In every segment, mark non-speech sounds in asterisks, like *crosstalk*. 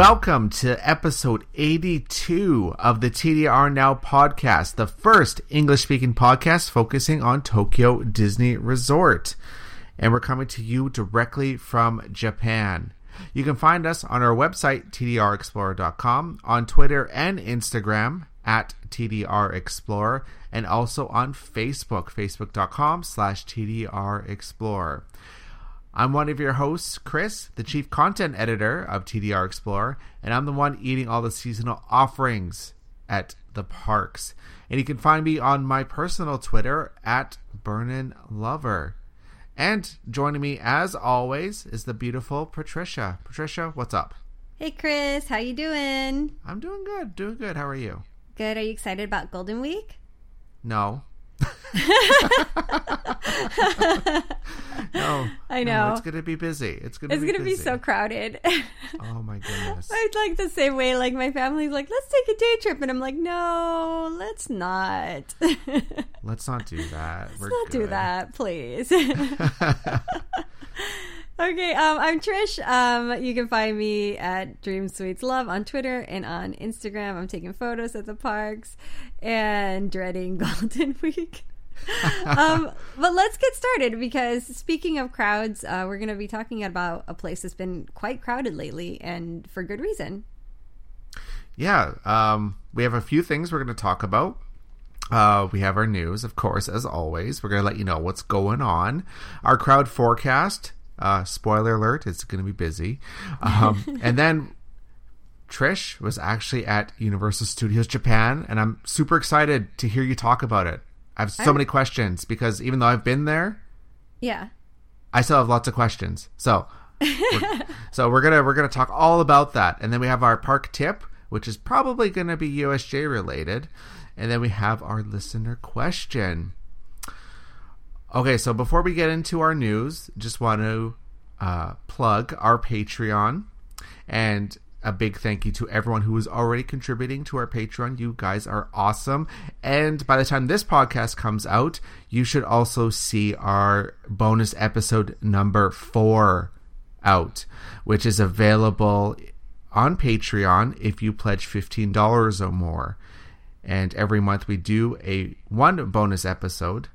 Welcome to episode 82 of the TDR Now podcast, the first English speaking podcast focusing on Tokyo Disney Resort. And we're coming to you directly from Japan. You can find us on our website, tdrexplorer.com, on Twitter and Instagram at tdrexplorer, and also on Facebook, facebook.com slash tdrexplorer. I'm one of your hosts, Chris, the chief content editor of TDR Explorer, and I'm the one eating all the seasonal offerings at the parks. And you can find me on my personal Twitter at Burnin Lover. And joining me as always is the beautiful Patricia. Patricia, what's up? Hey Chris, how you doing? I'm doing good, doing good. How are you? Good. Are you excited about Golden Week? No. No, *laughs* I know. No, it's going to be busy. It's going to It's be gonna be so crowded. *laughs* Oh my goodness. I'd like the same way. Like my family's like, let's take a day trip, and I'm like, no, let's not. let's Let's not do that. *laughs* We're not do that, please. Okay, um, I'm Trish. Um, you can find me at Dream Sweets Love on Twitter and on Instagram. I'm taking photos at the parks and dreading *laughs* Golden Week. *laughs* um, but let's get started because speaking of crowds, uh, we're going to be talking about a place that's been quite crowded lately and for good reason. Yeah, um, we have a few things we're going to talk about. Uh, we have our news, of course, as always. We're going to let you know what's going on. Our crowd forecast. Uh, spoiler alert: it's going to be busy. Um, *laughs* and then Trish was actually at Universal Studios Japan, and I'm super excited to hear you talk about it. I have so I'm- many questions because even though I've been there, Yeah. I still have lots of questions. So, we're, *laughs* so we're gonna we're gonna talk all about that, and then we have our park tip, which is probably gonna be USJ related, and then we have our listener question. Okay, so before we get into our news, just want to uh, plug our Patreon and a big thank you to everyone who is already contributing to our Patreon. You guys are awesome. And by the time this podcast comes out, you should also see our bonus episode number four out, which is available on Patreon if you pledge $15 or more. And every month we do a one bonus episode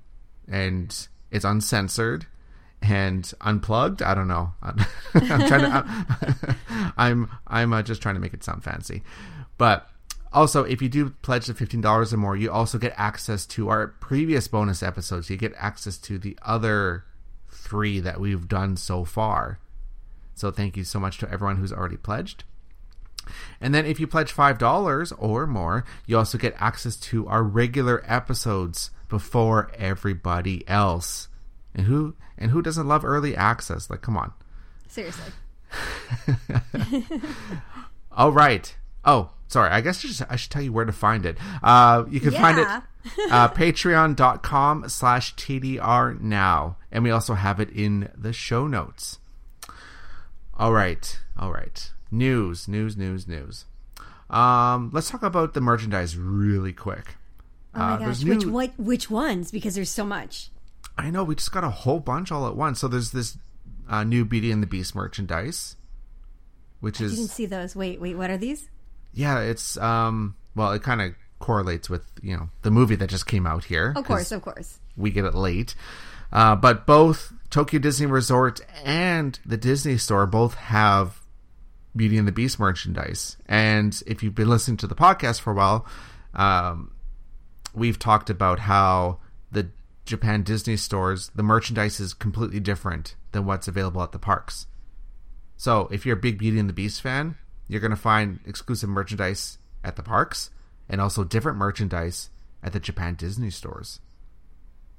and it's uncensored and unplugged. I don't know. *laughs* I'm trying to. *laughs* I'm I'm uh, just trying to make it sound fancy, but also if you do pledge the fifteen dollars or more, you also get access to our previous bonus episodes. You get access to the other three that we've done so far. So thank you so much to everyone who's already pledged. And then if you pledge $5 or more, you also get access to our regular episodes before everybody else. And who and who doesn't love early access? Like come on. Seriously. *laughs* All right. Oh, sorry. I guess I should, I should tell you where to find it. Uh, you can find it Yeah. *laughs* uh, patreon.com slash TDR now. And we also have it in the show notes. All right. All right. News, news, news, news. Um, let's talk about the merchandise really quick. Oh my Uh, gosh. there's Which what which ones? Because there's so much. I know we just got a whole bunch all at once. So there's this uh, new Beauty and the Beast merchandise, which You is didn't see those. Wait, wait, what are these? yeah, it's um well, it kind of correlates with you know the movie that just came out here. Of course, of course. we get it late. Uh, but both Tokyo Disney Resort and the Disney Store both have Beauty and the Beast merchandise. And if you've been listening to the podcast for a while, um, we've talked about how the Japan Disney stores, the merchandise is completely different than what's available at the parks. So if you're a big Beauty and the Beast fan, you're going to find exclusive merchandise at the parks and also different merchandise at the Japan Disney stores.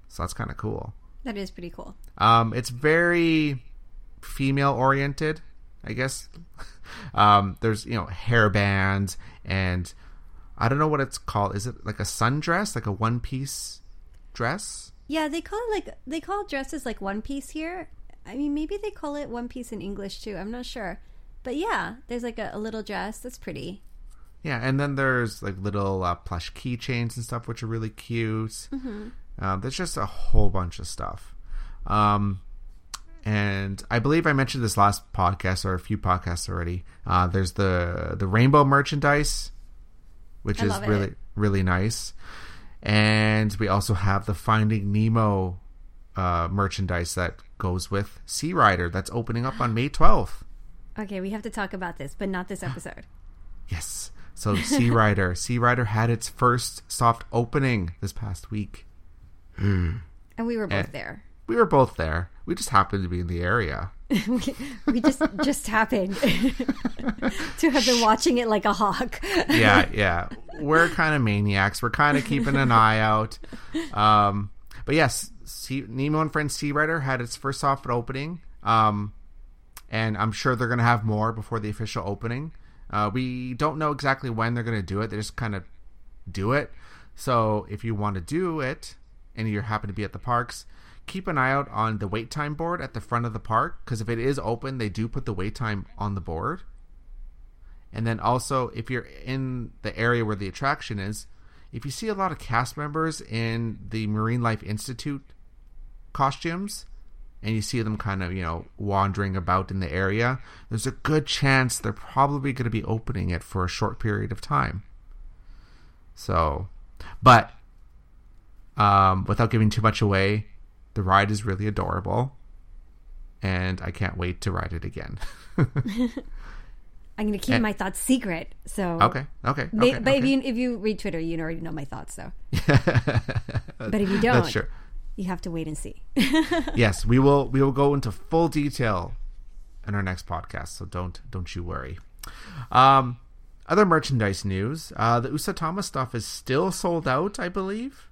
So that's kind of cool. That is pretty cool. Um, it's very female oriented, I guess. *laughs* Um, there's you know hairbands and I don't know what it's called. Is it like a sundress, like a one piece dress? Yeah, they call it like they call dresses like one piece here. I mean, maybe they call it one piece in English too. I'm not sure, but yeah, there's like a, a little dress that's pretty. Yeah, and then there's like little uh, plush keychains and stuff, which are really cute. Mm-hmm. Um, there's just a whole bunch of stuff. Um, and I believe I mentioned this last podcast or a few podcasts already. Uh, there's the the rainbow merchandise, which I is really really nice. And we also have the Finding Nemo uh, merchandise that goes with Sea Rider that's opening up on May 12th. *gasps* Okay, we have to talk about this, but not this *gasps* episode. Yes. So Sea *laughs* Rider, Sea Rider had its first soft opening this past week. And we were both Eh. there. We were both there. We just happened to be in the area. *laughs* we, we just just happened *laughs* to have been watching it like a hawk. *laughs* yeah, yeah. We're kind of maniacs. We're kind of keeping an eye out. Um, but yes, sea, Nemo and Friends Sea Rider had its first soft opening. Um, and I'm sure they're going to have more before the official opening. Uh, we don't know exactly when they're going to do it. They just kind of do it. So if you want to do it and you happen to be at the parks, keep an eye out on the wait time board at the front of the park because if it is open, they do put the wait time on the board. And then also, if you're in the area where the attraction is, if you see a lot of cast members in the Marine Life Institute costumes, and you see them kind of, you know, wandering about in the area, there's a good chance they're probably going to be opening it for a short period of time. So, but um, without giving too much away, the ride is really adorable, and I can't wait to ride it again. *laughs* I'm going to keep Eh. my thoughts secret. So okay, okay, They- okay, but if you if you read Twitter, you already know my thoughts. So, *laughs* but if you don't, you have to wait and see. *laughs* yes, we will. We will go into full detail in our next podcast. So don't don't you worry. Um, other merchandise news: uh, the Usatama stuff is still sold out, I believe.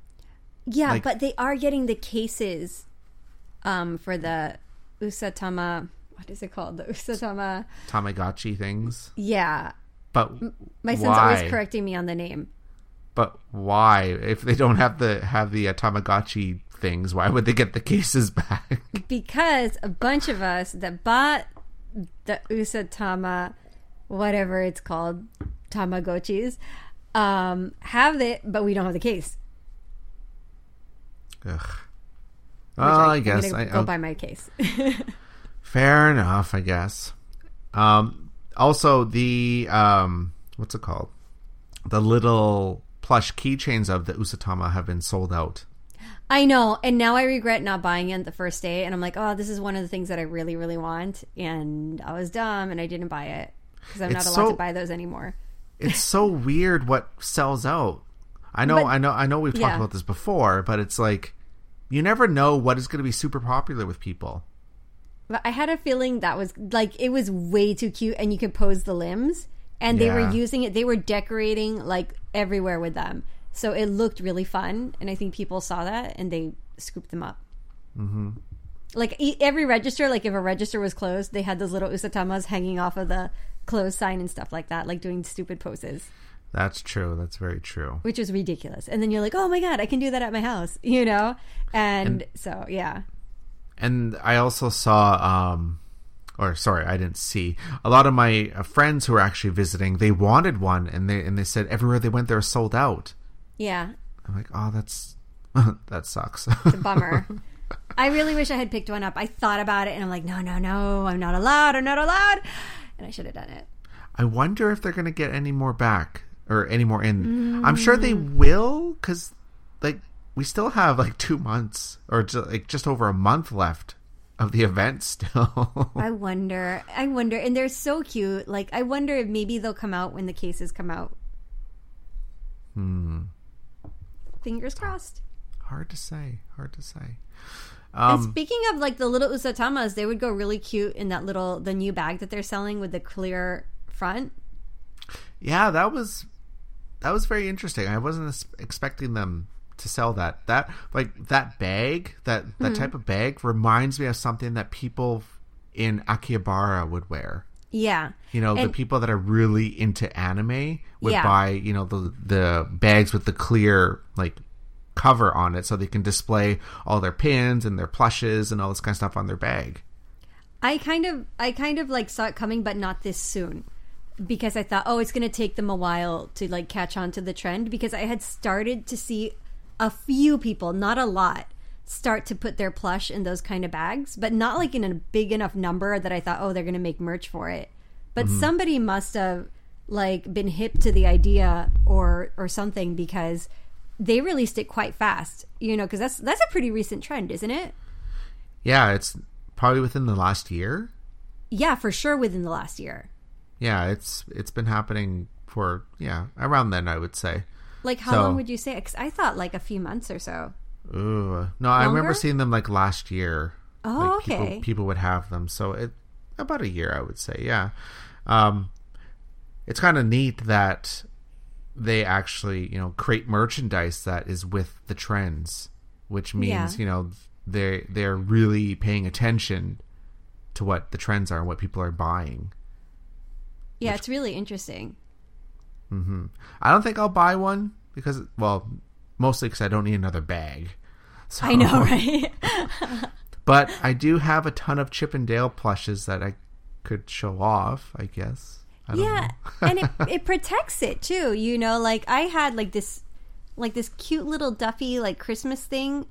Yeah, Like- but they are getting the cases um, for the Usatama. What is it called? The Usatama. Tamagotchi things, Yeah, but my son's why? always correcting me on the name. But why? If they don't have the have the uh, Tamagotchi things, why would they get the cases *laughs* back? because a bunch of us that bought the Usatama, whatever it's called, Tamagotchis, um, have it, but we don't have the case. Ugh. Well, I, I'm guess I, go I'll- buy my case. *laughs* Fair enough, I guess. Um, also, the um, what's it called? The little plush keychains of the Usatama have been sold out. I know, and now I regret not buying it the first day. And I'm like, oh, this is one of the things that I really, really want, and I was dumb and I didn't buy it because I'm It's not allowed so- to buy those anymore. It's so *laughs* weird what sells out. I know, But- I know, I know. We've talked Yeah. about this before, but it's like you never know what is going to be super popular with people. But I had a feeling that was like it was way too cute, and you could pose the limbs, and they were using it. They were decorating like everywhere with them, so it looked really fun. And I think people saw that and they scooped them up. Mm-hmm. Like e- every register, like if a register was closed, they had those little usatamas hanging off of the closed sign and stuff like that, like doing stupid poses, That's true. That's very true. which is ridiculous. And then you're like, oh my god, I can do that at my house, you know? And, so yeah, and I also saw, um, or sorry, I didn't see a lot of my uh, friends who were actually visiting. They wanted one, and they and they said everywhere they went, they were sold out. yeah, I'm like, oh, that's *laughs* that sucks. It's a bummer. I really wish I had picked one up. I thought about it and I'm like, no, no, no, I'm not allowed. I'm not allowed. And I should have done it. I wonder if they're gonna get any more back or any more in. I'm sure they will, because like we still have like two months or ju- like just over a month left of the event still. *laughs* I wonder. I wonder. And they're so cute. Like, I wonder if maybe they'll come out when the cases come out. Hmm. Fingers crossed. hard to say. Hard to say. and Um, speaking of like the little usatamas, they would go really cute in that little the new bag that they're selling with the clear front. yeah, that was that was very interesting. I wasn't expecting them to sell that. That like that bag, that that mm-hmm. type of bag reminds me of something that people in Akihabara would wear. Yeah. You know, the people that are really into anime would Yeah. buy, you know, the the bags with the clear like cover on it so they can display all their pins and their plushes and all this kind of stuff on their bag. I kind of I kind of like saw it coming but not this soon. Because I thought, oh, it's going to take them a while to like catch on to the trend because I had started to see a few people, not a lot, start to put their plush in those kind of bags, but not like in a big enough number that I thought, oh, they're going to make merch for it. But mm-hmm. somebody must have like been hip to the idea or or something because they released it quite fast, you know, because that's that's a pretty recent trend, isn't it? Yeah, it's probably within the last year. Yeah, for sure within the last year. Yeah, it's it's been happening for yeah, around then I would say. Like how So- long would you say? 'Cause I thought like a few months or so. Ooh. No, I remember seeing them like last year. Oh, like, people, okay. People would have them, so it about a year, I would say. Yeah, um, it's kind of neat that they actually, you know, create merchandise that is with the trends, which means Yeah. you know they they're really paying attention to what the trends are and what people are buying. Yeah, it's really interesting. I don't think I'll buy one because, well, mostly because I don't need another bag. So, I know, *laughs* right? But I do have a ton of Chip and Dale plushes that I could show off, I guess. I don't yeah, and it *laughs* it protects it too. You know, like I had like this like this cute little Duffy like Christmas thing,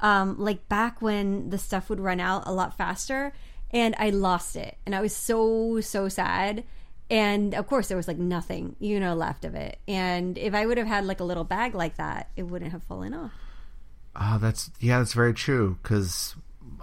um, like back when the stuff would run out a lot faster, and I lost it, and I was so so sad. And of course, there was like nothing, you know, left of it. And if I would have had like a little bag like that, it wouldn't have fallen off. Oh, that's yeah, that's very true because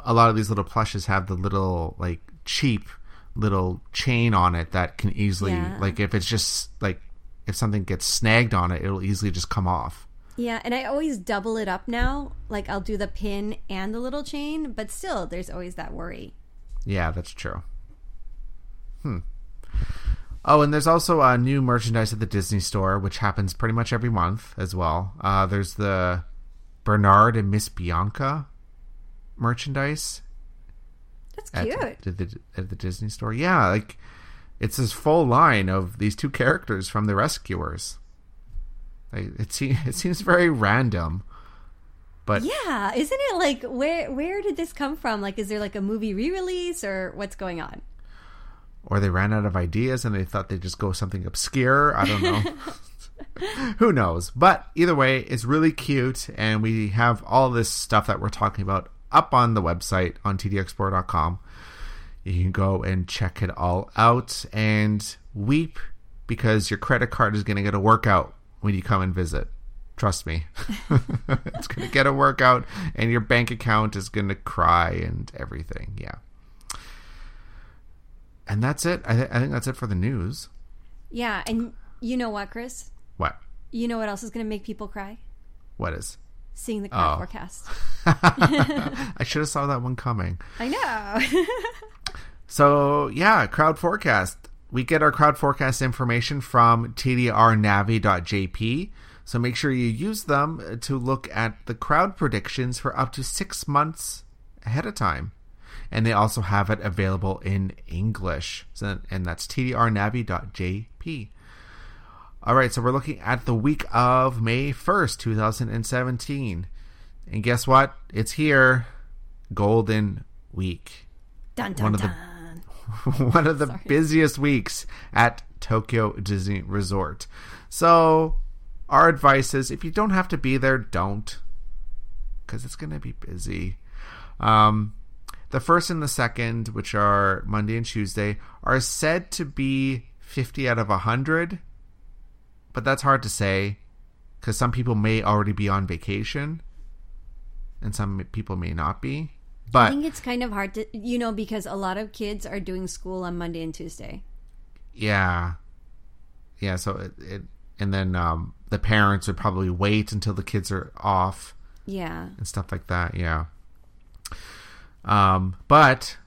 a lot of these little plushes have the little like cheap little chain on it that can easily Yeah. like if it's just like if something gets snagged on it, it'll easily just come off. Yeah, and I always double it up now. Like I'll do the pin and the little chain, but still, there's always that worry. Yeah, that's true. Hmm. Oh, and there's also uh, new merchandise at the Disney Store, which happens pretty much every month as well. Uh, there's the Bernard and Miss Bianca merchandise That's at, cute. at the, at the Disney Store. Yeah, like it's this full line of these two characters from the Rescuers. Like, it seems *laughs* it seems very random, but Yeah, isn't it like where where did this come from? Like, is there like a movie re-release or what's going on? Or they ran out of ideas and they thought they'd just go something obscure. I don't know. *laughs* Who knows? But either way, it's really cute, and we have all this stuff that we're talking about up on the website on tdrexplorer.com. You can go and check it all out and weep because your credit card is going to get a workout when you come and visit. Trust me. *laughs* it's going to get a workout, and your bank account is going to cry and everything. Yeah. And that's it. I, th- I think that's it for the news. Yeah, and you know what, Chris? What? You know what else is going to make people cry? What is? Seeing the oh. crowd Oh. forecast. *laughs* I should have saw that one coming. I know. *laughs* So yeah, crowd forecast. We get our crowd forecast information from tdrnavi.jp. So make sure you use them to look at the crowd predictions for up to six months ahead of time. And they also have it available in English. So, and that's tdrnavi.jp. All right, so we're looking at the week of May 1st, 2017. And guess what? It's here. Golden Week. dun dun One of the- dun. *laughs* one of the busiest weeks at Tokyo Disney Resort. So, our advice is if you don't have to be there, don't, because it's going to be busy. Um, the first and the second, which are Monday and Tuesday, are said to be 50 out of 100, but that's hard to say because some people may already be on vacation and some people may not be. But I think it's kind of hard to, you know, because a lot of kids are doing school on Monday and Tuesday. Yeah. Yeah, so it, it and then um the parents would probably wait until the kids are off Yeah. and stuff like that. Yeah. Um but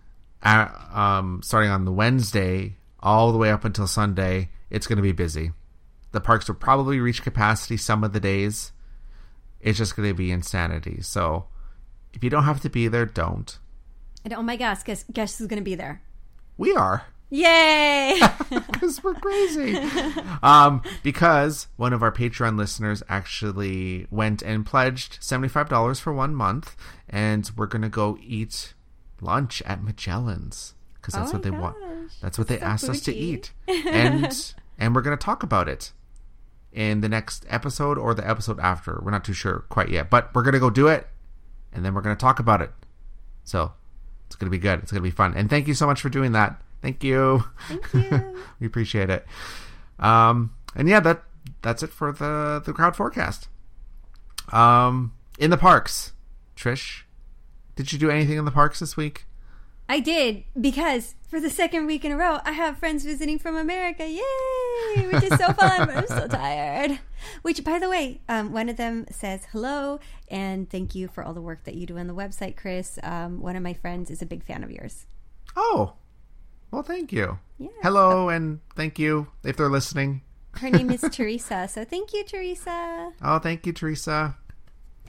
uh, um starting on the Wednesday all the way up until Sunday, it's going to be busy. The parks will probably reach capacity some of the days. It's just going to be insanity. So if you don't have to be there, don't. And oh my gosh, guess guess who's gonna be there? We are. Yay! *laughs* because we're crazy. um, because one of our Patreon listeners actually went and pledged $75 for one month, and we're going to go eat lunch at Magellan's because that's Oh what they my want. That's what they So asked us to eat. *laughs* And and we're going to talk about it in the next episode or the episode after. We're not too sure quite yet, but we're going to go do it and then we're going to talk about it. So, it's going to be good. It's going to be fun. And thank you so much for doing that. Thank you. Thank *laughs* you. we appreciate it. Um, and yeah, that that's it for the the crowd forecast. Um, in the parks, Trish, did you do anything in the parks this week? I did because for the second week in a row, I have friends visiting from America. Yay! Which is so *laughs* fun, but I'm so tired. Which, by the way, um, one of them says hello and thank you for all the work that you do on the website, Chris. Um, one of my friends is a big fan of yours. Oh, well, thank you. Yeah. Hello, and thank you if they're listening. Her name is *laughs* Teresa. So thank you, Teresa. Oh, thank you, Teresa.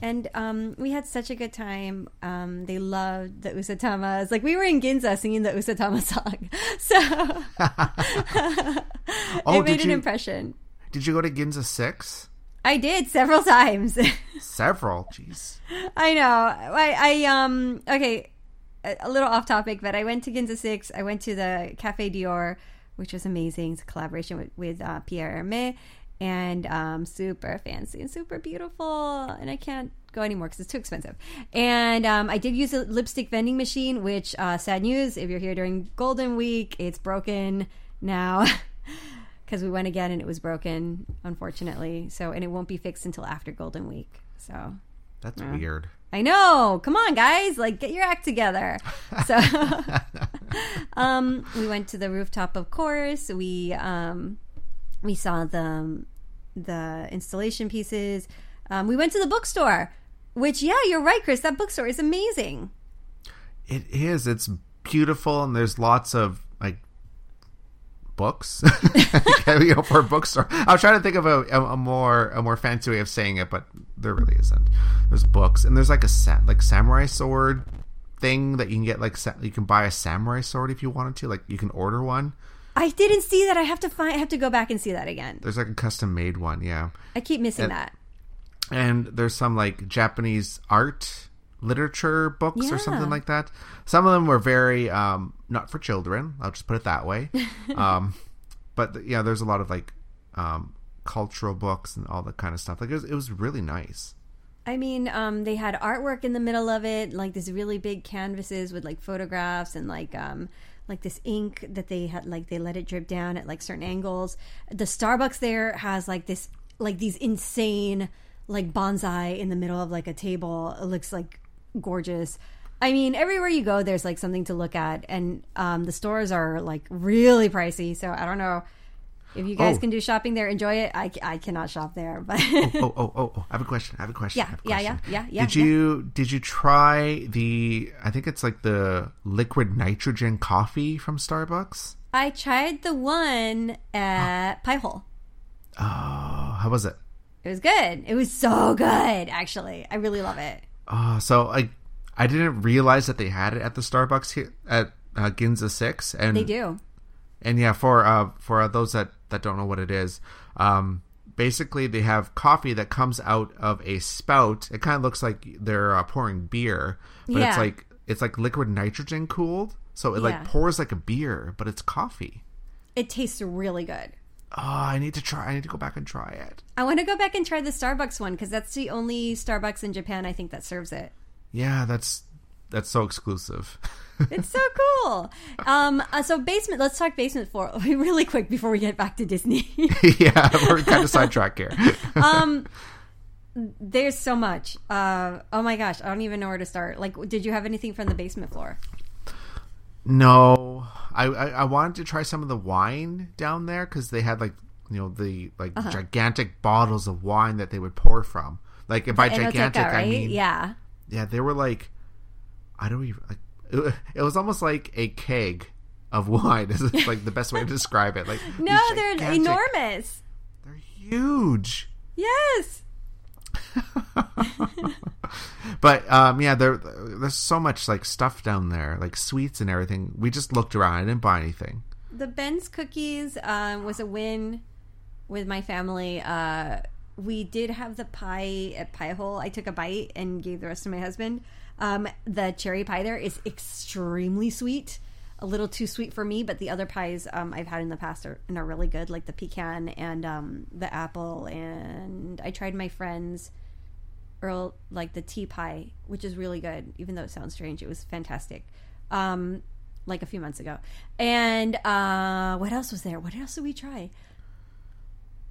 And um, we had such a good time. Um, they loved the Usatamas. Like we were in Ginza singing the Usatama *laughs* song. So *laughs* *laughs* Oh, it made an you- impression. Did you go to Ginza Six? I did several times. Several. Jeez. I know. I, I um okay, a, a little off topic, but I went to Ginza Six. I went to the Cafe Dior, which was amazing. It's a collaboration with, with uh, Pierre Hermé, and um, super fancy and super beautiful. And I can't go anymore because it's too expensive. And um, I did use a lipstick vending machine, which uh, sad news if you're here during Golden Week, it's broken now. *laughs* Because we went again and it was broken, unfortunately. So, and it won't be fixed until after Golden Week. So, That's weird. I know. Come on, guys. Like, get your act together. *laughs* So, *laughs* um, we went to the rooftop, of course. We um, we saw the the installation pieces. Um, we went to the bookstore, which, yeah, you're right, Chris. That bookstore is amazing. It is. It's beautiful, and there's lots of like books. *laughs* you know, for a bookstore. I was trying to think of a, a, a more a more fancy way of saying it, but there really isn't. There's books, and there's like a sa- like samurai sword thing that you can get. Like sa- you can buy a samurai sword if you wanted to. Like you can order one. I didn't see that. I have to find. I have to go back and see that again. There's like a custom made one. Yeah. I keep missing And- that. and there's some like Japanese art literature books Yeah. or something like that. Some of them were very um, not for children. I'll just put it that way. *laughs* um, but yeah, there's a lot of like um, cultural books and all that kind of stuff. Like it was, it was really nice. I mean, um, they had artwork in the middle of it, like these really big canvases with like photographs and like um, like this ink that they had like they let it drip down at like certain angles. The Starbucks there has like this like these insane like bonsai in the middle of like a table. It looks like gorgeous. I mean, everywhere you go, there's like something to look at, and um, the stores are like really pricey. So I don't know if you guys Oh. can do shopping there. Enjoy it. I, I cannot shop there, but oh, *laughs* oh, oh, oh! I have a question. I have a question. Yeah, have a yeah, yeah, yeah, yeah, Did you did you try the? I think it's like the liquid nitrogen coffee from Starbucks. I tried the one at Pie Hole. Oh, how was it? It was good. It was so good, actually. I really love it. Oh, so I I didn't realize that they had it at the Starbucks here at uh, Ginza Six, and They do. and yeah, for uh for uh, those that that don't know what it is, um, basically they have coffee that comes out of a spout. It kind of looks like they're uh, pouring beer, but it's like it's like liquid nitrogen cooled, so it Yeah. like pours like a beer, but it's coffee. It tastes really good. Oh, I need to try. I need to go back and try it. I want to go back and try the Starbucks one because that's the only Starbucks in Japan I think that serves it. Yeah, that's that's so exclusive. *laughs* It's so cool. Um, uh, so basement. Let's talk basement floor *laughs* really quick before we get back to Disney. *laughs* *laughs* yeah, we're kind of sidetracked here. um, there's so much. Uh, oh my gosh, I don't even know where to start. Like, did you have anything from the basement floor? No, I, I I wanted to try some of the wine down there because they had like you know the like Uh-huh. gigantic bottles of wine that they would pour from. Like by gigantic I right? mean yeah. yeah, they were like I don't even like it, *laughs* it was almost like a keg of *laughs* wine is like the best way to describe it. Like No, they're gigantic- enormous. They're huge. Yes. *laughs* but um, yeah, there there's so much like stuff down there, like sweets and everything. We just looked around. I didn't buy anything. The Ben's cookies um, was a win with my family. Uh, we did have the pie at Pie Hole. I took a bite and gave the rest to my husband. Um, the cherry pie there is extremely sweet, a little too sweet for me. But the other pies um, I've had in the past are and are really good, like the pecan and um, the apple. And I tried my friend's Earl like the tea pie, which is really good. Even though it sounds strange, it was fantastic. Um, like a few months ago. And uh, what else was there? What else did we try?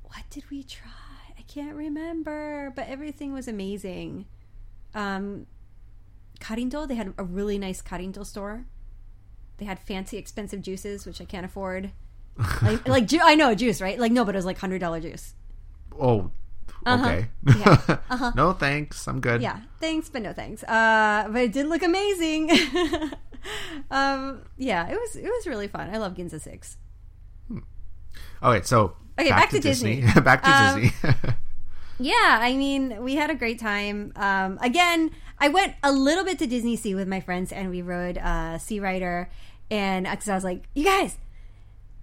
What did we try? I can't remember, but everything was amazing. Um, Karinto, they had a really nice Karinto store. They had fancy, expensive juices, which I can't afford. *laughs* like, like ju- I know juice, right? Like no, but it was like hundred dollar juice. Oh, Uh-huh. okay. Yeah. *laughs* Uh-huh. no thanks. I'm good. Yeah, thanks, but no thanks. Uh, but it did look amazing. *laughs* um, yeah, it was it was really fun. I love Ginza Six. Okay, so Okay, back to Disney. back to Um, Disney. Yeah, I mean, we had a great time. Um, again, I went a little bit to Disney Sea with my friends, and we rode uh, Sea Rider, and because I was like, "You guys,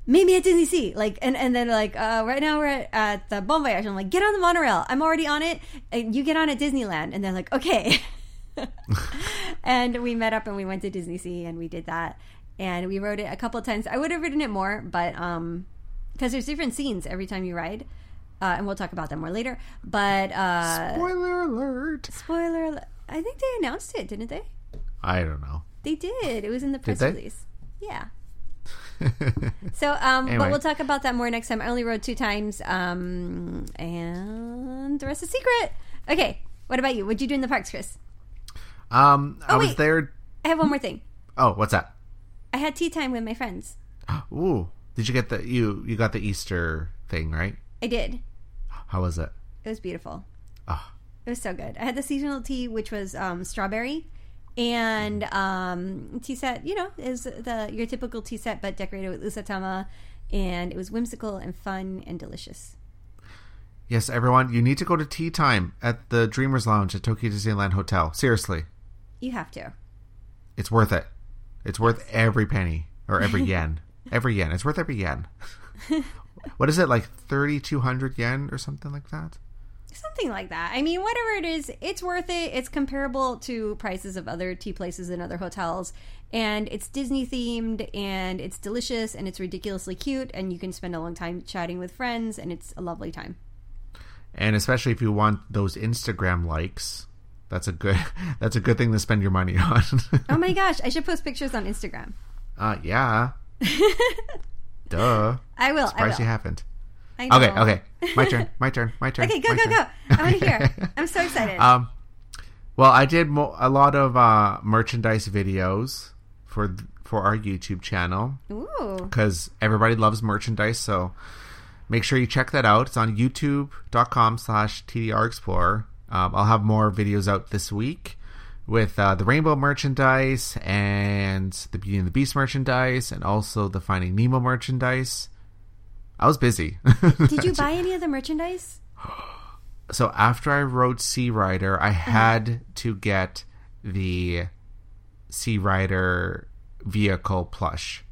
meet me at Disney Sea," like, and and then like, uh, right now we're at, at the Bon Voyage. I'm like, "Get on the monorail. I'm already on it, and you get on at Disneyland." And they're like, "Okay." *laughs* and we met up and we went to Disney Sea, and we did that, and we rode it a couple of times. I would have ridden it more, but um, because there's different scenes every time you ride. Uh, and we'll talk about that more later. But uh, Spoiler alert. spoiler, al- I think they announced it, didn't they? I don't know. They did. It was in the press they? release. Yeah. *laughs* So, um, but we'll talk about that more next time. I only rode two times, um, and the rest is secret. Okay. What about you? What'd you do in the parks, Chris? um, I Oh, was wait. there. I have one more thing. Oh, what's that? I had tea time with my friends. *gasps* Ooh, did you get the you you got the Easter thing right? I did. How was it? It was beautiful. Oh, It was so good. I had the seasonal tea, which was um, strawberry, and um, tea set. You know, is the your typical tea set, but decorated with usatama, and it was whimsical and fun and delicious. yes, everyone, you need to go to tea time at the Dreamers Lounge at Tokyo Disneyland Hotel. Seriously, You have to. it's worth it. It's worth every penny or every yen. every yen. It's worth every yen. *laughs* what is it like thirty two hundred yen or something like that? Something like that. I mean, whatever it is, it's worth it. It's comparable to prices of other tea places and other hotels. And it's Disney themed and it's delicious and it's ridiculously cute. And you can spend a long time chatting with friends and it's a lovely time. And especially if you want those Instagram likes, that's a good *laughs* that's a good thing to spend your money on. Oh my *laughs* gosh, I should post pictures on Instagram. uh, yeah. *laughs* Duh. I will. I Surprised will. you haven't. I know. Okay, okay. My turn. *laughs* My turn. My turn. Okay, go, go, turn. go. I want to hear. *laughs* I'm so excited. Um, well, I did mo- a lot of uh, merchandise videos for th- for our YouTube channel Ooh. because everybody loves merchandise. So make sure you check that out. It's on youtube.com slash TDR Explorer. Um, I'll have more videos out this week with uh, the Rainbow merchandise and the Beauty and the Beast merchandise and also the Finding Nemo merchandise. I was busy. Did you *laughs* buy any of the merchandise? so after I rode Sea Rider, I had to get the Sea Rider vehicle plush.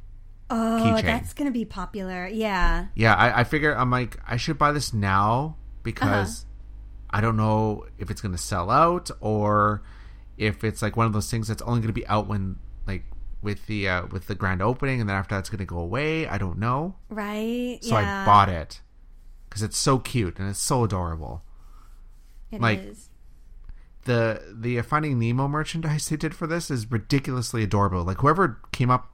Oh, Keychain. that's going to be popular. Yeah. Yeah, I, I figure I'm like I should buy this now because Uh-huh. I don't know if it's gonna sell out or if it's like one of those things that's only gonna be out when like with the uh, with the grand opening and then after that's gonna go away. I don't know. Right? So yeah. I bought it because it's so cute and it's so adorable. It like- is. the the Finding Nemo merchandise they did for this is ridiculously adorable. Like whoever came up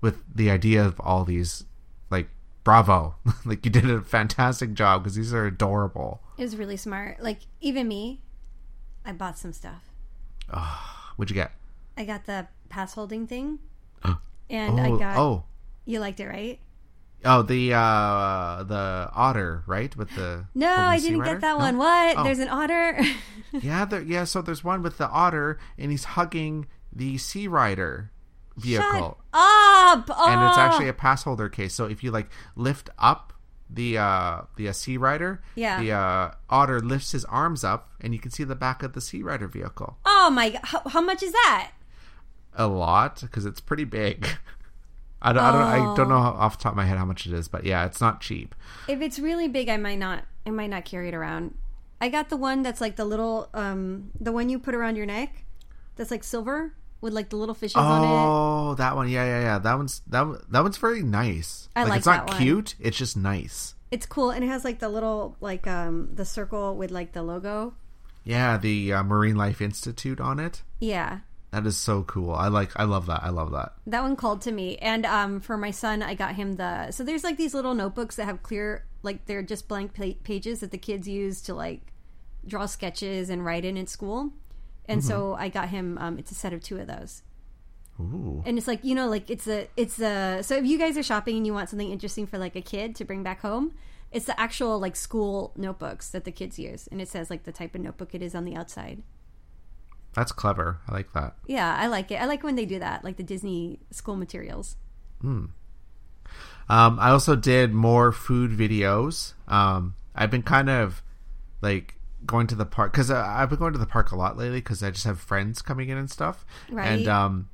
with the idea of all these, like bravo, *laughs* like you did a fantastic job because these are adorable. It was really smart. Like, even me, I bought some stuff. What'd you get? I got the pass holding thing. *gasps* Oh, And I got. oh, You liked it, right? oh, the uh the otter, right? With the No, I didn't get that No? one. What? Oh. There's an otter? *laughs* Yeah, there, yeah. So there's one with the otter, and he's hugging the sea rider vehicle. Shut up! and it's Oh. actually a pass holder case. So if you like lift up the uh the uh, Sea Rider, Yeah. the uh, otter lifts his arms up, and you can see the back of the Sea Rider vehicle. Oh my god! How, how much is that? A lot because it's pretty big. *laughs* I don't, I don't, I don't know off the top of my head how much it is, but yeah, it's not cheap. If it's really big, I might not. I might not carry it around. I got the one that's like the little, um, the one you put around your neck. That's like silver with like the little fishes on it. Oh, that one, yeah, yeah, yeah. That one's that one, that one's very nice. I like it's not one. cute. It's just nice. It's cool, and it has like the little, like um, the circle with like the logo. Yeah, the uh, Marine Life Institute on it. Yeah, That is so cool. I like. I love that. I love that. that one called to me. And um, for my son, I got him the. So there's like these little notebooks that have clear, like they're just blank pages that the kids use to like draw sketches and write in at school. And so I got him. Um, it's a set of two of those. Ooh. and it's like you know like it's a it's a so if you guys are shopping and you want something interesting for like a kid to bring back home it's the actual like school notebooks that the kids use and it says like the type of notebook it is on the outside That's clever. I like that. yeah i like it i like when they do that like the disney school materials Um, I also did more food videos. Um, I've been kind of like going to the park because I've been going to the park a lot lately because I just have friends coming in and stuff. Right. And um,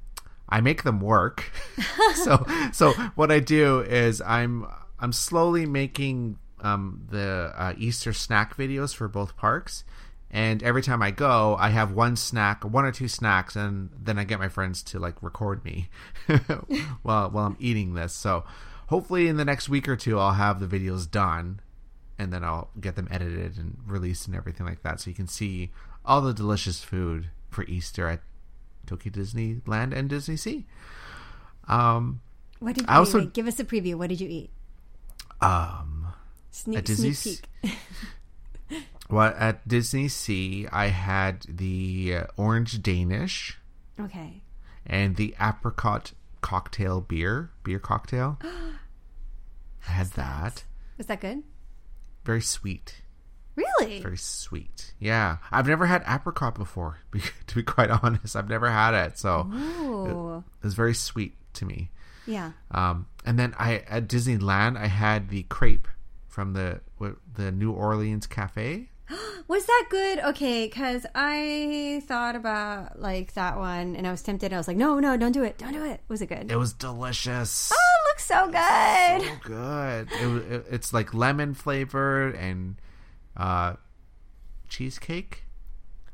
I make them work. *laughs* so so what I do is I'm I'm slowly making um, the uh, Easter snack videos for both parks. And every time I go, I have one snack, one or two snacks, and then I get my friends to like record me *laughs* while while I'm eating this. So hopefully in the next week or two, I'll have the videos done, and then I'll get them edited and released and everything like that, so you can see all the delicious food for Easter at Tokyo Disneyland and Disney Sea. Um, what did you I also- eat? give us a preview what did you eat um, sneak, At Disney sneak peek well, at Disney Sea, I had the uh, orange Danish okay and the apricot cocktail beer, beer cocktail. *gasps* I had that. was that good Very sweet. really Very sweet. Yeah. I've never had apricot before, *laughs* to be quite honest. I've never had it. So oh it was very sweet to me. yeah Um, and then I at Disneyland, I had the crepe from the the New Orleans Cafe. *gasps* Was that good? Okay, because I thought about like that one, and I was tempted. I was like, no, no, don't do it, don't do it. Was it good? It was delicious. oh, it looks so good. so good. It, it, it's like lemon flavored and uh, cheesecake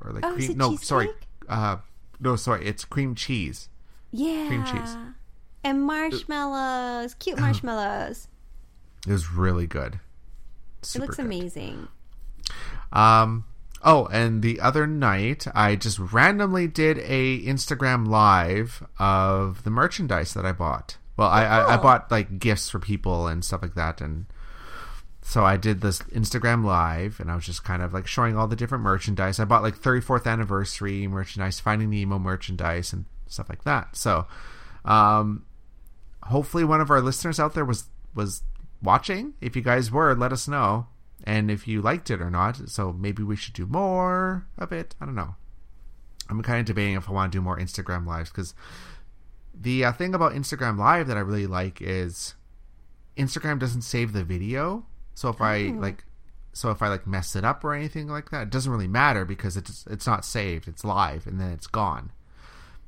or like Oh, cream. No, sorry. Uh, no, sorry. It's cream cheese. yeah, cream cheese. and marshmallows, cute marshmallows. It was really good. it looks good. amazing. Um. Oh, and the other night I just randomly did a Instagram live of the merchandise that I bought. Well, I, I, I Oh. bought like gifts for people and stuff like that, and so I did this Instagram live, and I was just kind of like showing all the different merchandise. I bought like 34th anniversary merchandise, Finding Nemo merchandise, and stuff like that. So, um, hopefully one of our listeners out there was was watching. If you guys were, let us know, and if you liked it or not. So maybe we should do more of it. I don't know. I'm kind of debating if I want to do more Instagram lives because the uh, thing about Instagram live that I really like is Instagram doesn't save the video. So if I Oh. like, so if I like mess it up or anything like that, it doesn't really matter because it's it's not saved. It's live and then it's gone.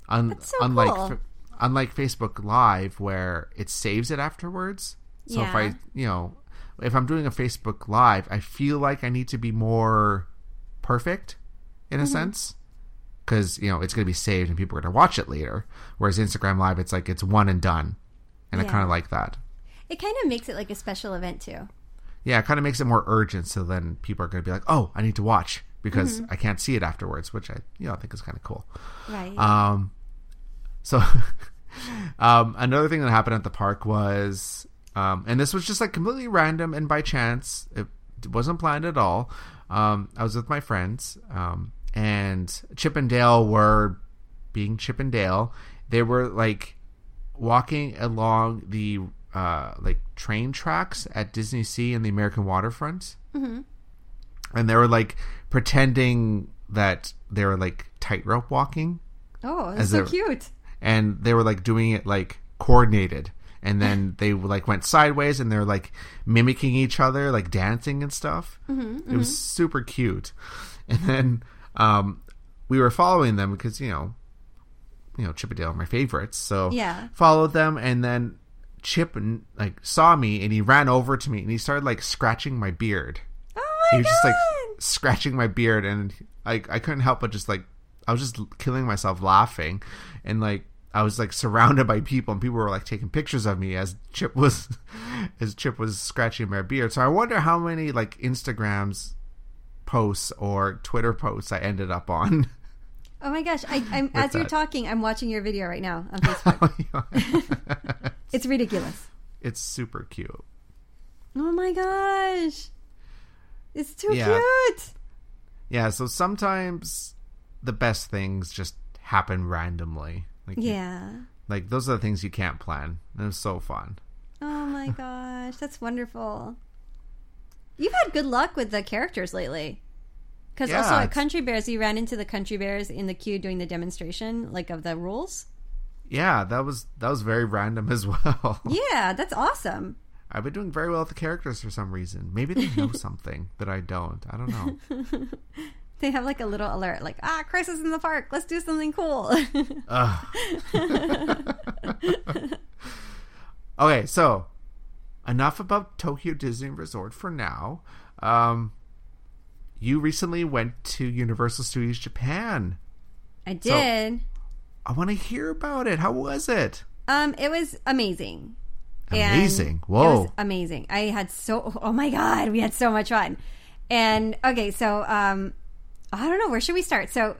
Un- That's so unlike cool. Fa- unlike Facebook Live where it saves it afterwards. So if I you know if I'm doing a Facebook Live, I feel like I need to be more perfect in Mm-hmm. a sense because you know it's going to be saved and people are going to watch it later. Whereas Instagram Live, it's like it's one and done, and I kind of like that. It kind of makes it like a special event too. Yeah, it kind of makes it more urgent. So then people are going to be like, "Oh, I need to watch because Mm-hmm. I can't see it afterwards," which I you know I think is kind of cool. Right. Um, so *laughs* um, another thing that happened at the park was, um, and this was just like completely random and by chance. It wasn't planned at all. Um, I was with my friends, um, and Chip and Dale were being Chip and Dale. They were like walking along the uh, like train tracks at Disney Sea and the American waterfront, and they were like pretending that they were like tightrope walking oh, that's so cute. and they were like doing it like coordinated and then they like went sideways and they're like mimicking each other, like dancing and stuff. Mm-hmm, it was super cute. And then um, we were following them because you know, you know, Chip and Dale are my favorites, so Yeah. followed them, and then Chip like saw me and he ran over to me and he started like scratching my beard. Oh my He was just like scratching my beard, and I I couldn't help but just like I was just killing myself laughing, and like I was like surrounded by people, and people were like taking pictures of me as Chip was *laughs* as Chip was scratching my beard. So I wonder how many like Instagrams posts or Twitter posts I ended up on. oh my gosh! I, I'm as you're talking, I'm watching your video right now on *laughs* Facebook. Oh, *laughs* it's ridiculous. it's super cute. Oh my gosh! It's too Yeah. cute. Yeah, so sometimes the best things just happen randomly. Like you- Yeah. like those are the things you can't plan. And it was so fun. Oh my *laughs* gosh, that's wonderful. You've had good luck with the characters lately. Because Yeah, also at Country Bears, you ran into the Country Bears in the queue doing the demonstration, like of the rules. Yeah, that was that was very random as *laughs* well. Yeah, that's awesome. I've been doing very well with the characters for some reason. Maybe they know *laughs* something that I don't. I don't know. They have like a little alert, like ah, crisis in the park. Let's do something cool. *laughs* Ugh. *laughs* okay, so enough about Tokyo Disney Resort for now. Um, you recently went to Universal Studios Japan. I did. I want to hear about it. How was it? Um, it was amazing. And Amazing. It Whoa. was amazing. I had so oh my god, we had so much fun. And okay, so um I don't know, where should we start? So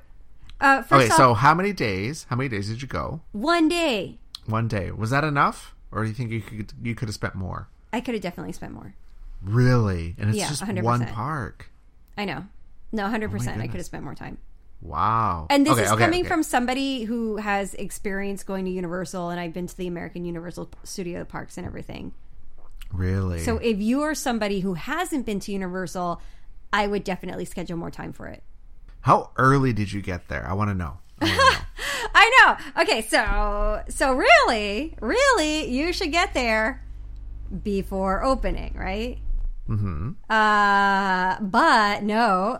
uh first Okay, off, so how many days? How many days did you go? one day One day. Was that enough, or do you think you could you could have spent more? I could have definitely spent more. Really? And it's Yeah, just 100%. one park. I know. No, 100% I could Oh have spent more time. Wow. And this Okay, is okay, coming okay. from somebody who has experience going to Universal and I've been to the American Universal Studio parks and everything. really. So if you are somebody who hasn't been to Universal, I would definitely schedule more time for it. How early did you get there? I want to know. I know. *laughs* I know. Okay, so so really, really, you should get there before opening, right? mm-hmm. Uh, but no,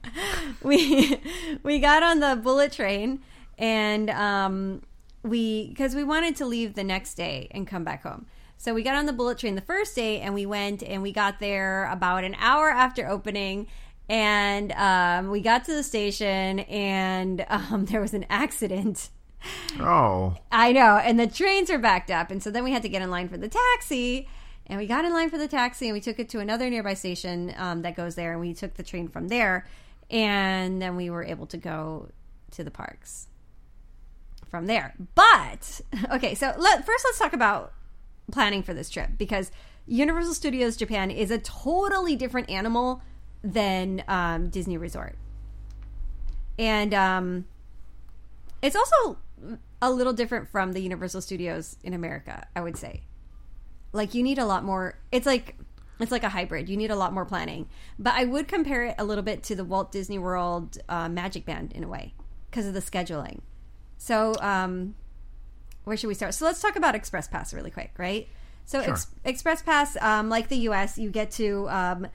*laughs* we we got on the bullet train and um we because we wanted to leave the next day and come back home. So we got on the bullet train the first day and we went and we got there about an hour after opening. And um, we got to the station and *laughs* um, there was an accident. Oh, I know. And the trains are backed up. And so then we had to get in line for the taxi. And we got in line for the taxi and we took it to another nearby station um, that goes there. And we took the train from there. And then we were able to go to the parks from there. But, *laughs* okay, so let, first let's talk about planning for this trip because Universal Studios Japan is a totally different animal than um, Disney Resort. And um, it's also a little different from the Universal Studios in America, I would say. Like you need a lot more. It's like it's like a hybrid. You need a lot more planning. But I would compare it a little bit to the Walt Disney World uh, Magic Band in a way because of the scheduling. So, um, where should we start? So let's talk about Express Pass really quick, right? So Sure. ex- Express Pass, um, like the U.S., you get to um,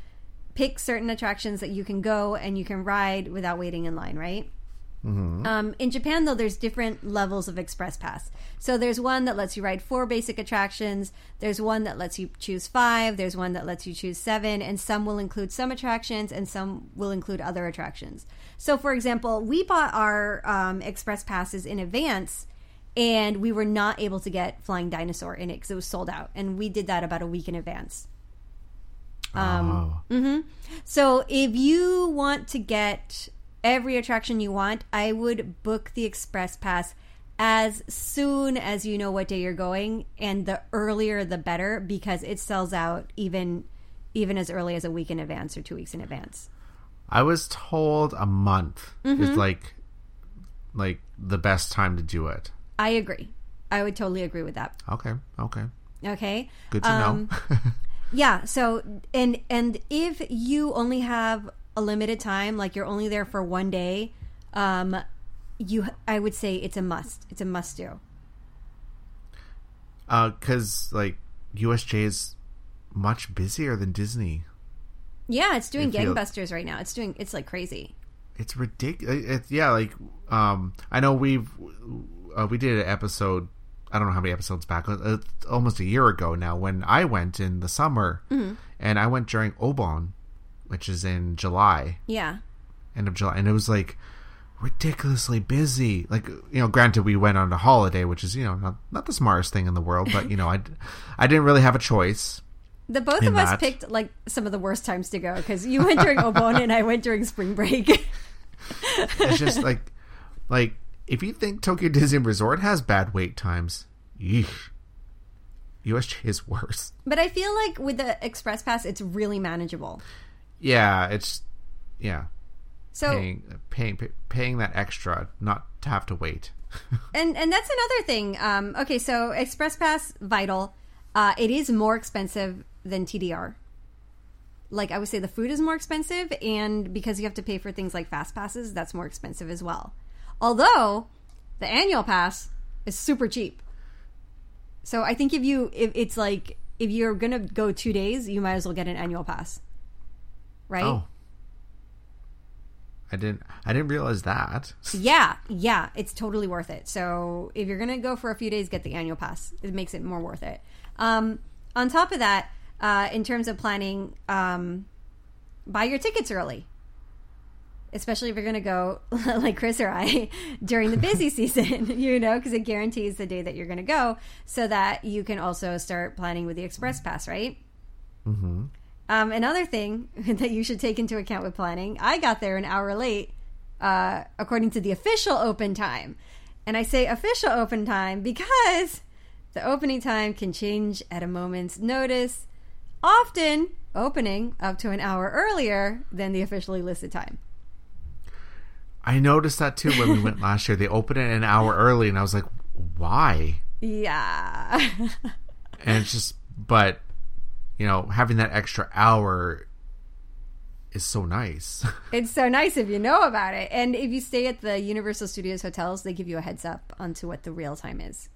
pick certain attractions that you can go and you can ride without waiting in line, right? Um, in Japan, though, there's different levels of Express Pass. So there's one that lets you ride four basic attractions. There's one that lets you choose five. There's one that lets you choose seven, and some will include some attractions, and some will include other attractions. So, for example, we bought our um, Express Passes in advance, and we were not able to get Flying Dinosaur in it because it was sold out, and we did that about a week in advance. Um, oh. So if you want to get every attraction you want, I would book the express pass as soon as you know what day you're going and the earlier the better because it sells out even even as early as a week in advance or 2 weeks in advance. I was told a month Mm-hmm. is like like the best time to do it. I agree. I would totally agree with that. Okay, okay, Okay? good to Um, know. *laughs* Yeah, so and and if you only have a limited time, like you're only there for one day, um you I would say it's a must. It's a must do. because like USJ is much busier than Disney. Yeah, it's doing gangbusters right now. It's doing it's like crazy. It's ridiculous. It, yeah, like um, I know we've uh, we did an episode. I don't know how many episodes back. uh, almost a year ago now. When I went in the summer, and I went during Obon, which is in July, Yeah. end of July, and it was like ridiculously busy. Like you know, granted, we went on a holiday, which is you know not not the smartest thing in the world, but you know, I I didn't really have a choice. The both of us that. picked like some of the worst times to go because you went during *laughs* Obon and I went during spring break. It's just like like if you think Tokyo Disney Resort has bad wait times, yeesh. USJ is worse. but I feel like with the Express Pass, it's really manageable. Yeah, it's yeah, So paying paying pay- paying that extra not to have to wait. *laughs* and and that's another thing. Um, okay, so Express Pass Vital, uh, it is more expensive than TDR. Like I would say, the food is more expensive, and because you have to pay for things like fast passes, that's more expensive as well. Although the annual pass is super cheap. So I think if you if it's like if you're gonna go two days, you might as well get an annual pass, right? Oh, I didn't I didn't realize that. *laughs* Yeah, yeah, it's totally worth it. So if you're gonna go for a few days, get the annual pass. It makes it more worth it. Um, on top of that, uh, in terms of planning, um, buy your tickets early. Especially if you're gonna go *laughs* like Chris or I during the busy *laughs* season, *laughs* you know, because it guarantees the day that you're gonna go, so that you can also start planning with the express pass, right? hmm Um, another thing that you should take into account with planning, I got there an hour late, uh, according to the official open time. And I say official open time because the opening time can change at a moment's notice, often opening up to an hour earlier than the officially listed time. I noticed that too when we went *laughs* last year. They opened it an hour early, and I was like, why? Yeah. And it's just, but you know, having that extra hour is so nice. *laughs* it's so nice if you know about it. And if you stay at the Universal Studios hotels, they give you a heads up onto what the real time is.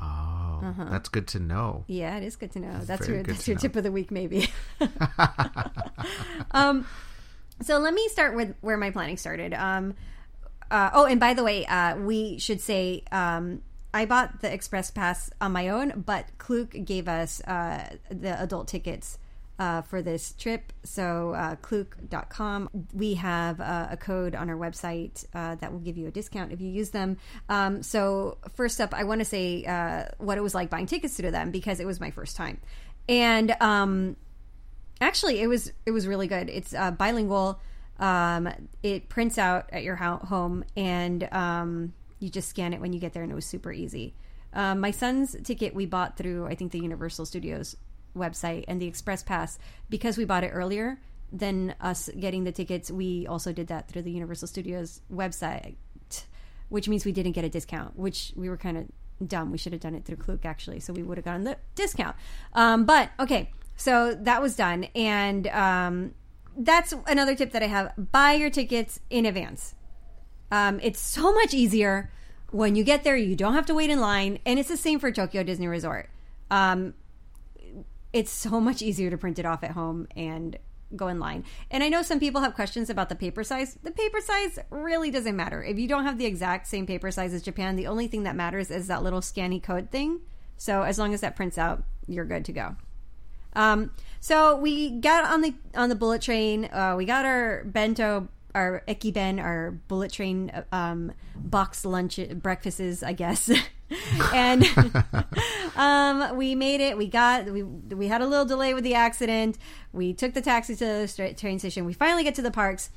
Oh, that's good to know. Yeah, it is good to know. That's Very your that's your know. tip of the week, maybe. *laughs* um, so let me start with where my planning started. Um, uh, oh, and by the way, uh, we should say um, I bought the express pass on my own, but Klook gave us uh, the adult tickets. Uh, for this trip, so uh, Klook.com. We have uh, a code on our website uh, that will give you a discount if you use them. Um, so, first up, I want to say uh, what it was like buying tickets to them because it was my first time, and um, actually it was it was really good. It's uh, bilingual. Um, it prints out at your ho- home and um, you just scan it when you get there and it was super easy. Um, my son's ticket we bought through i think the universal studios website and the express pass. Because we bought it earlier than us getting the tickets we also did that through the universal studios website which means we didn't get a discount which we were kind of dumb. We should have done it through Klook actually so we would have gotten the discount. Um, but okay so that was done and um, that's another tip that i have buy your tickets in advance um, it's so much easier when you get there you don't have to wait in line and it's the same for tokyo disney resort um, it's so much easier to print it off at home and go in line. And I know some people have questions about the paper size. The paper size really doesn't matter. If you don't have the exact same paper size as Japan, the only thing that matters is that little scanny code thing. So as long as that prints out, you're good to go. Um, so we got on the on the bullet train. Uh, we got our bento, our ekiben, our bullet train um, box lunch breakfasts, I guess. *laughs* and *laughs* um, we made it. We got we we had a little delay with the accident. We took the taxi to the train station. We finally get to the parks.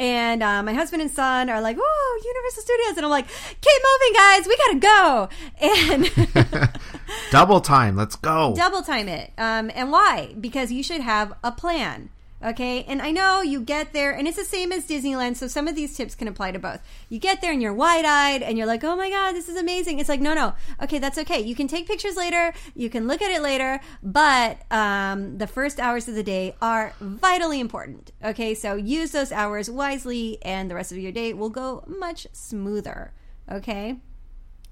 And uh, my husband and son are like, "Whoa, Universal Studios!" And I'm like, "Keep moving, guys. We gotta go." *laughs* And *laughs* Double time. Let's go. double time it. Um, and why? Because you should have a plan. Okay. And I know you get there, and it's the same as Disneyland. So some of these tips can apply to both. You get there and you're wide eyed and you're like, oh my God, this is amazing. It's like, no, no. Okay, that's okay. You can take pictures later. You can look at it later. But um, the first hours of the day are vitally important. Okay. So use those hours wisely, and the rest of your day will go much smoother. Okay.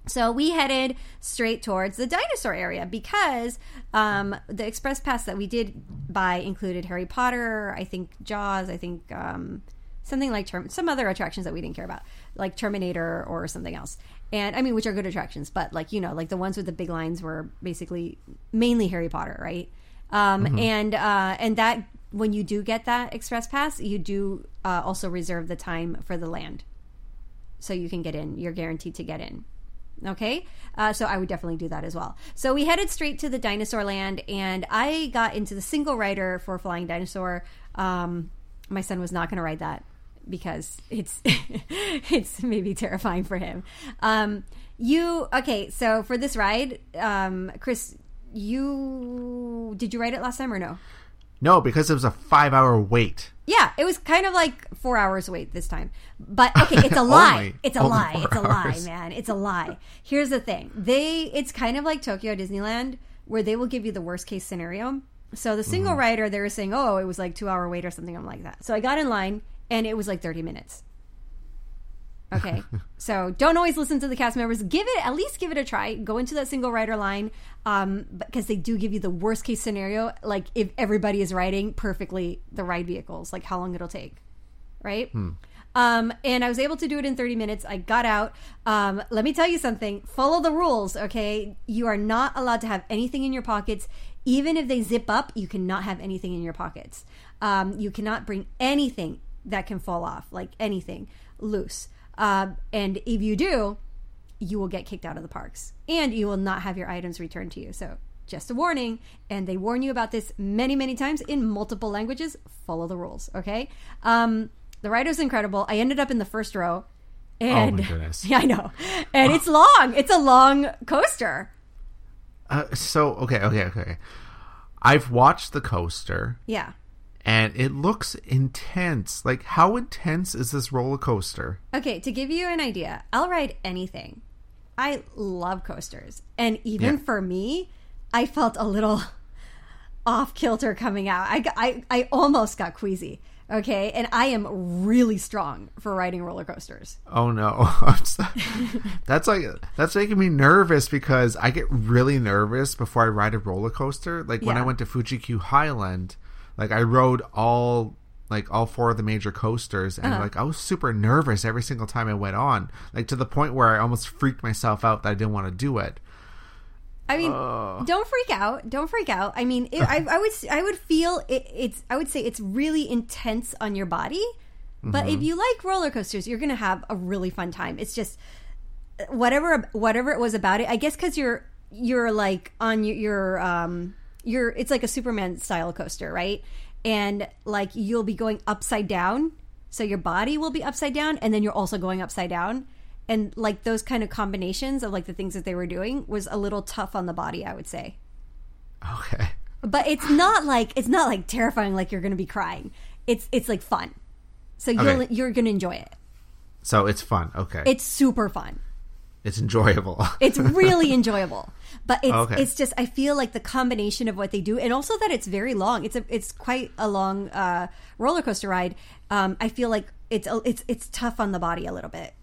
So we headed straight towards the dinosaur area because um, the express pass that we did buy included Harry Potter, I think Jaws, I think um, something like Term- some other attractions that we didn't care about, like Terminator or something else. And I mean, which are good attractions, but like you know, like the ones with the big lines were basically mainly Harry Potter, right? Um, And uh, and that when you do get that express pass, you do uh, also reserve the time for the land, so you can get in. You're guaranteed to get in. Okay, uh, so I would definitely do that as well. So we headed straight to the dinosaur land, and I got into the single rider for Flying Dinosaur. Um, my son was not going to ride that because it's *laughs* it's maybe terrifying for him. Um, you okay? So for this ride, um, Chris, you did you ride it last time or no? No, because it was a five hour wait. Yeah, it was kind of like four hours wait this time. But okay, it's a *laughs* lie. It's a lie. It's a lie, hours. man. It's a lie. Here's the thing. They it's kind of like Tokyo Disneyland where they will give you the worst case scenario. So the single Mm-hmm. rider, they were saying, oh, it was like two hour wait or something like that. So I got in line and it was like 30 minutes. Okay. *laughs* so don't always listen to the cast members. Give it, at least give it a try. Go into that single rider line um, because they do give you the worst case scenario. Like if everybody is riding perfectly the ride vehicles, like how long it'll take. Right? Um, and I was able to do it in 30 minutes. I got out. Um, let me tell you something. Follow the rules, okay? You are not allowed to have anything in your pockets. Even if they zip up, you cannot have anything in your pockets. Um, you cannot bring anything that can fall off, like anything loose. Uh, and if you do, you will get kicked out of the parks and you will not have your items returned to you. So, just a warning. And they warn you about this many, many times in multiple languages. Follow the rules, okay? Um, the ride was incredible. I ended up in the first row. And, goodness. *laughs* Yeah, I know. And it's *laughs* long. It's a long coaster. Uh, so okay, okay, okay. I've watched the coaster Yeah. and it looks intense. Like how intense is this roller coaster? Okay, to give you an idea, I'll ride anything. I love coasters. And even Yeah. for me, I felt a little *laughs* off kilter coming out. I, I, I almost got queasy. Okay. And I am really strong for riding roller coasters. Oh no. *laughs* That's like that's making me nervous because I get really nervous before I ride a roller coaster. Like when I went to Fuji Q Highland, like I rode all like all four of the major coasters and Uh-huh. like I was super nervous every single time I went on. Like to the point where I almost freaked myself out that I didn't want to do it. I mean, don't freak out. Don't freak out. I mean, it, I, *laughs* I would I would feel it, it's I would say it's really intense on your body. But if you like roller coasters, you're going to have a really fun time. It's just whatever whatever it was about it. I guess because you're you're like on your, your um you're it's like a Superman style coaster, right? And like you'll be going upside down, so your body will be upside down, and then you're also going upside down. And like those kind of combinations of like the things that they were doing was a little tough on the body, I would say. Okay. But it's not like it's not like terrifying like you're going to be crying. It's it's like fun. So you'll Okay. you're going to enjoy it. So it's fun. Okay. It's super fun. it's enjoyable. *laughs* It's really enjoyable. But it's Okay. it's just I feel like the combination of what they do and also that it's very long. It's a it's quite a long uh, roller coaster ride. Um, I feel like it's it's it's tough on the body a little bit.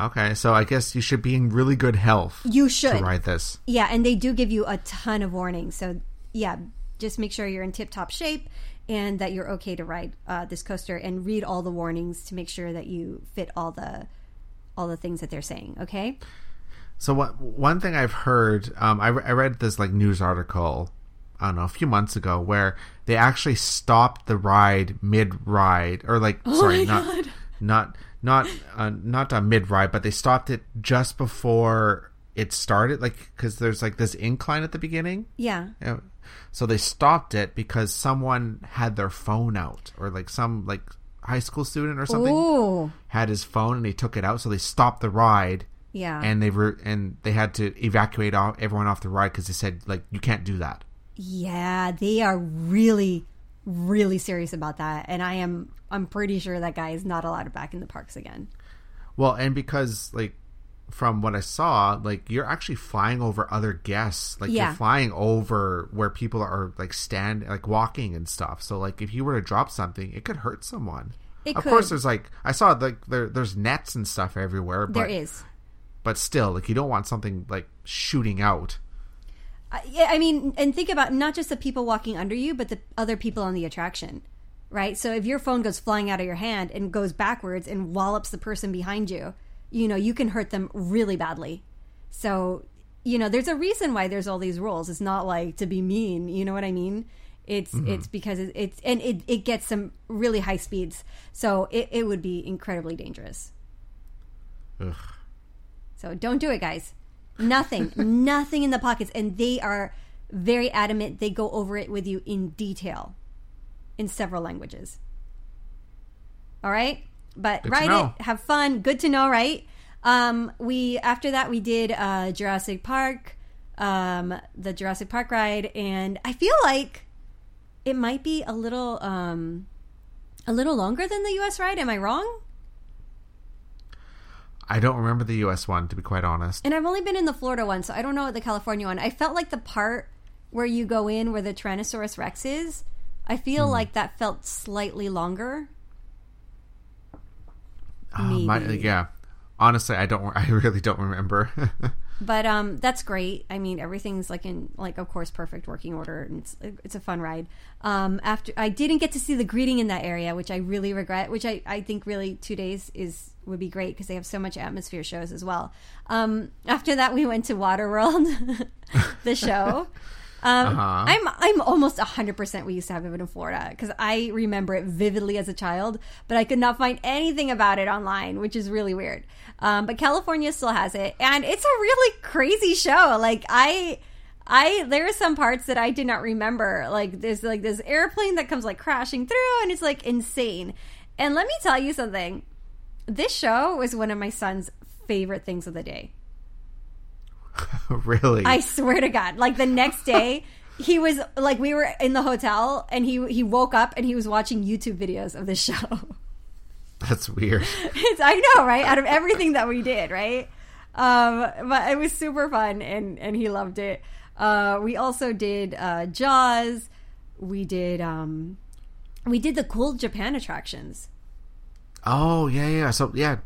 Okay. So I guess you should be in really good health You to should. ride this. Yeah, and they do give you a ton of warnings. So yeah, just make sure you're in tip top shape and that you're okay to ride uh, this coaster and read all the warnings to make sure that you fit all the all the things that they're saying. Okay. So what one thing I've heard, um, I, re- I read this like news article, I don't know, a few months ago, where they actually stopped the ride mid ride, or like sorry, Oh my not God. not not uh, not a mid ride, but they stopped it just before it started, like because there's like this incline at the beginning. Yeah. Yeah. So they stopped it because someone had their phone out, or like some like high school student or something Ooh. had his phone and he took it out. So they stopped the ride Yeah. and they were and they had to evacuate off everyone off the ride because they said like you can't do that. Yeah, they are really, really serious about that, and I am. I'm pretty sure that guy is not allowed back in the parks again. Well, and because like from what I saw, like you're actually flying over other guests. Like Yeah. you're flying over where people are like stand like walking and stuff. So like if you were to drop something, it could hurt someone. It of could. course, there's like I saw like there there's nets and stuff everywhere. But There is. but still, like you don't want something like shooting out. Yeah, I mean, and think about not just the people walking under you, but the other people on the attraction, right? So if your phone goes flying out of your hand and goes backwards and wallops the person behind you, you know, you can hurt them really badly. So, you know, there's a reason why there's all these rules. It's not like to be mean, you know what I mean? It's mm-hmm. it's because it, it's and it, it gets some really high speeds, so it, it would be incredibly dangerous. Ugh. So don't do it, guys. Nothing, *laughs* nothing in the pockets, and they are very adamant. They go over it with you in detail, in several languages. All right, but Good know. it, have fun. Good to know, right? Um, we after that we did uh, Jurassic Park, um, the Jurassic Park ride, and I feel like it might be a little um, a little longer than the U.S. ride. Am I wrong? I don't remember the U.S. one to be quite honest. And I've only been in the Florida one, so I don't know the California one. I felt like the part where you go in where the Tyrannosaurus Rex is, I feel Hmm. like that felt slightly longer. Oh, my, yeah, honestly, I don't. *laughs* I really don't remember. *laughs* But um, that's great. I mean, everything's like in like of course perfect working order, and it's it's a fun ride. Um, after I didn't get to see the greeting in that area, which I really regret. Which I I think really two days is would be great because they have so much atmosphere shows as well. Um, after that, we went to Waterworld, *laughs* the show. Um, Uh-huh. I'm I'm almost hundred percent we used to have it in Florida because I remember it vividly as a child, but I could not find anything about it online, which is really weird. Um, but California still has it, and it's a really crazy show. Like I. I there are some parts that I did not remember. Like there's like this airplane that comes like crashing through, and it's like insane. And let me tell you something. This show was one of my son's favorite things of the day. *laughs* really? I swear to God. Like the next day, *laughs* he was like we were in the hotel and he he woke up and he was watching YouTube videos of the show. *laughs* That's weird. it's, I know, right? Out of everything that we did, right? Um, but it was super fun and and he loved it. Uh, we also did uh, Jaws. We did um, we did the cool Japan attractions. Oh yeah, yeah. So yeah,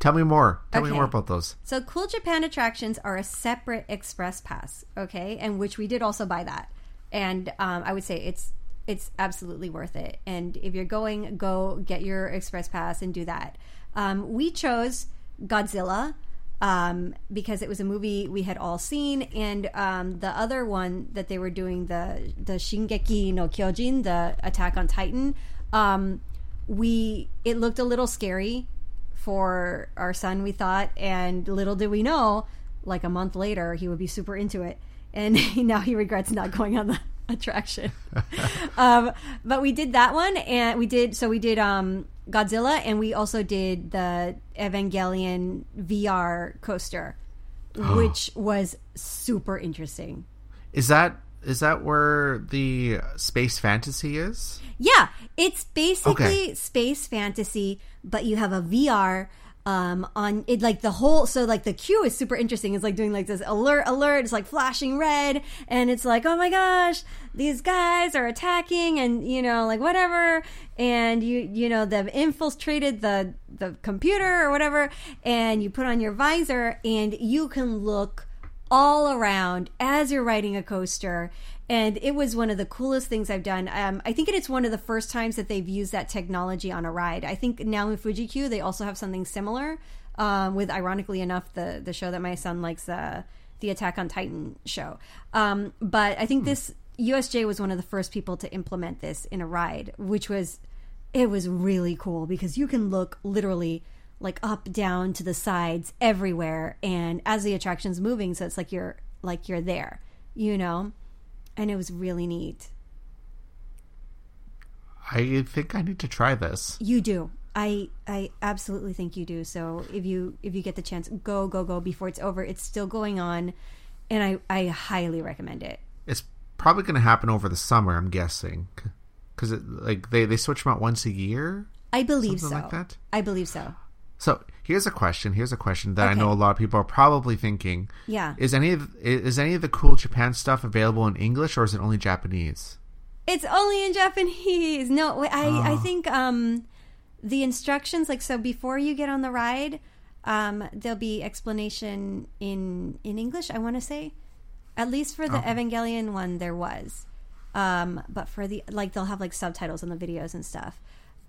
tell me more. Tell me more about those. So Cool Japan attractions are a separate express pass, okay, and which we did also buy that, and um, I would say it's it's absolutely worth it. And if you're going, go get your express pass and do that. Um, we chose Godzilla um, because it was a movie we had all seen, and um, the other one that they were doing the the Shingeki no Kyojin, the Attack on Titan. Um, we it looked a little scary for our son, we thought, and little did we know, like a month later, he would be super into it, and *laughs* now he regrets not going on the *laughs* attraction. *laughs* um, but we did that one, and we did so we did um, Godzilla, and we also did the Evangelion VR coaster, which was super interesting. Is that is that where the space fantasy is? Yeah, it's basically Okay. space fantasy, but you have a VR um on it like the whole so like the queue is super interesting it's like doing like this alert alert it's like flashing red and it's like oh my gosh these guys are attacking and you know like whatever and you you know they've infiltrated the the computer or whatever and you put on your visor and you can look all around as you're riding a coaster. And it was one of the coolest things I've done. Um, I think it's one of the first times that they've used that technology on a ride. I think now in Fuji Q they also have something similar. Um, with ironically enough, the the show that my son likes, uh, the Attack on Titan show. Um, but I think this USJ was one of the first people to implement this in a ride, which was it was really cool because you can look literally like up down to the sides everywhere and as the attraction's moving so it's like you're like you're there you know and it was really neat I think I need to try this. you do i i absolutely think you do so if you if you get the chance go go go before it's over it's still going on and i i highly recommend it It's probably going to happen over the summer. I'm guessing because like they they switch them out once a year. i believe so like that? i believe so So here's a question. Here's a question that I know a lot of people are probably thinking. yeah Is any of is any of the cool Japan stuff available in English or is it only Japanese? It's only in Japanese. No, I I Oh. think um the instructions like so before you get on the ride, um, there'll be explanation in in English. I want to say, at least for the Evangelion one, there was. Um, but for the like, they'll have like subtitles on the videos and stuff.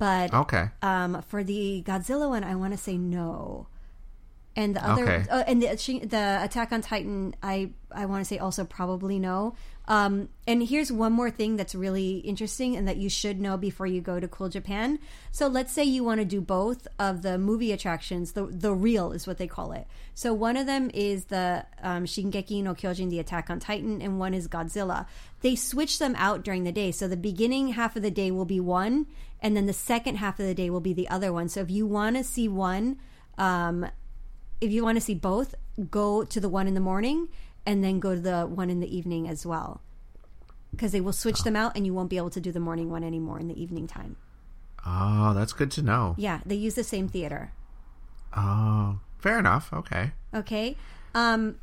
But Okay. um, for the Godzilla one, I want to say no. And the other, Okay. uh, and the the Attack on Titan, I I want to say also probably no. Um, and here's one more thing that's really interesting and that you should know before you go to Cool Japan. So let's say you want to do both of the movie attractions. The the real is what they call it. So one of them is the um, Shingeki no Kyojin, the Attack on Titan, and one is Godzilla. They switch them out during the day. So the beginning half of the day will be one, and then the second half of the day will be the other one. So if you want to see one, um, if you want to see both, go to the one in the morning and then go to the one in the evening as well. Because they will switch them out and you won't be able to do the morning one anymore in the evening time. Oh, that's good to know. Yeah, they use the same theater. Oh, fair enough. Okay. Okay. Um,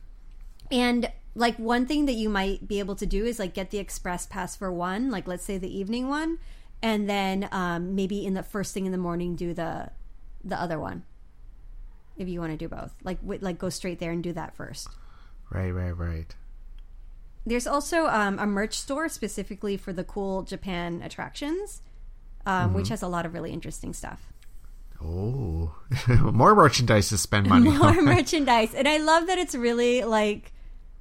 and like one thing that you might be able to do is like get the express pass for one, like let's say the evening one, and then um, maybe in the first thing in the morning do the the other one. If you want to do both, like w- like go straight there and do that first. Right, right, right. There's also um, a merch store specifically for the cool Japan attractions, um, which has a lot of really interesting stuff. Oh, *laughs* more merchandise to spend *laughs* money More on. merchandise, and I love that it's really like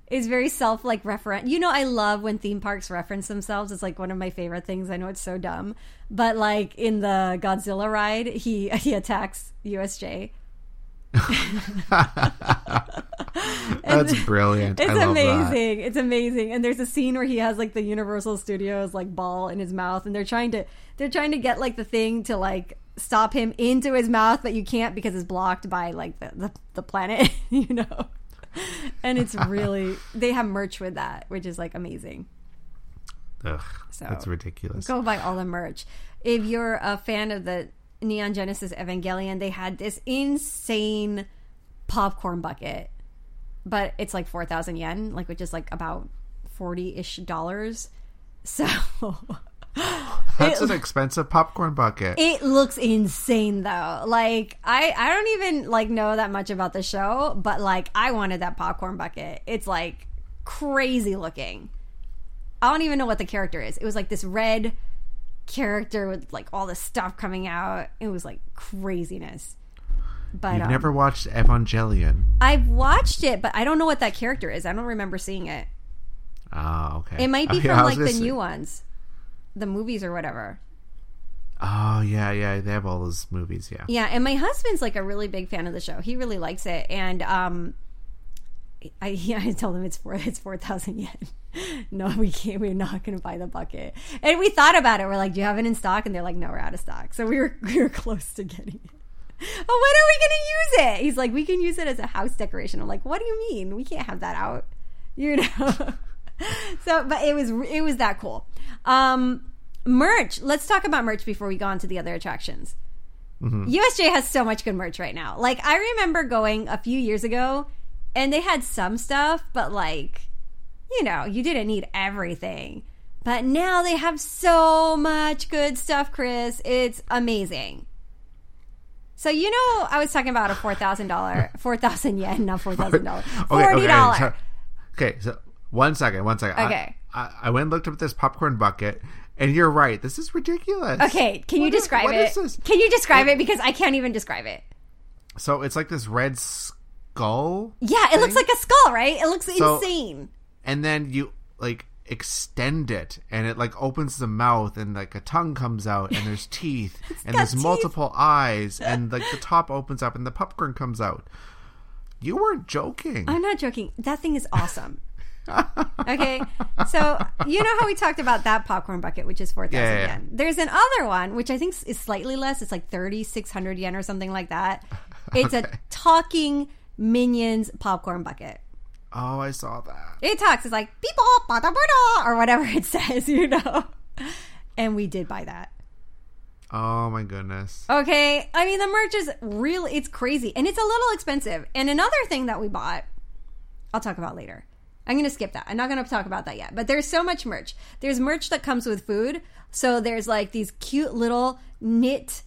it's very self like referent. You know, I love when theme parks reference themselves. It's like one of my favorite things. I know it's so dumb, but like in the Godzilla ride, he *laughs* he attacks USJ. *laughs* That's brilliant. It's I love that. amazing. It's amazing. And there's a scene where he has like the Universal Studios like ball in his mouth and they're trying to they're trying to get like the thing to like stop him into his mouth, but you can't because it's blocked by like the the, the planet, *laughs* you know. And it's really *laughs* they have merch with that, which is like amazing. Ugh, So, that's ridiculous. Go buy all the merch. If you're a fan of the Neon Genesis Evangelion, they had this insane popcorn bucket, but it's like four thousand yen, like which is like about forty ish dollars. *laughs* So *laughs* That's it- an expensive popcorn bucket. it looks insane though. Like I I don't even like know that much about the show, but like I wanted that popcorn bucket. It's like crazy looking. I don't even know what the character is. It was like this red character with like all this stuff coming out. It was like craziness. But You've um, never watched Evangelion. I've watched it, but I don't know what that character is. I don't remember seeing it. Oh, okay. It might be *laughs* Okay, from like the say- new ones, the movies or whatever. Oh, yeah, yeah. They have all those movies, yeah. Yeah, and my husband's like a really big fan of the show. He really likes it, and um, I *laughs* I told him it's four it's four thousand yen. *laughs* no, we can't. We're not going to buy the bucket. And we thought about it. We're like, do you have it in stock? And they're like, no, we're out of stock. So we were *laughs* we were close to getting it. Oh, when are we going to use it? He's like, we can use it as a house decoration. I'm like, what do you mean? We can't have that out, you know. so, but it was it was that cool. Um, merch. Let's talk about merch before we go on to the other attractions. USJ has so much good merch right now. Like I remember going a few years ago and they had some stuff, but like you know, you didn't need everything. But now they have so much good stuff, Chris. It's amazing. So you know, I was talking about a four thousand dollar, *laughs* four thousand yen, not four thousand dollars, *laughs* forty dollar. Okay, so, okay, so one second, one second. Okay. I, I went and looked up this popcorn bucket, and you're right. This is ridiculous. Okay, can you What is- describe it? Can you describe it because I can't even describe it. So it's like this red skull, Yeah, it looks like a skull, right? It looks So- insane. and then you like extend it, and it like opens the mouth, and like a tongue comes out, and there's *laughs* teeth, and there's teeth. multiple eyes, *laughs* and like the top opens up, and the popcorn comes out. You weren't joking. I'm not joking. That thing is awesome. *laughs* okay, so you know how we talked about that popcorn bucket, which is four thousand Yeah, yeah, yen. There's an other one which I think is slightly less. It's like thirty six hundred yen or something like that. It's a talking minions popcorn bucket. oh, I saw that. It talks. It's like beep bop, bada bada, or whatever *laughs* it says, you know. And we did buy that. Oh my goodness. Okay, I mean the merch is real. it's crazy and it's a little expensive. And another thing that we bought, I'll talk about later. I'm going to skip that. I'm not going to talk about that yet. But there's so much merch. There's merch that comes with food. So there's like these cute little knit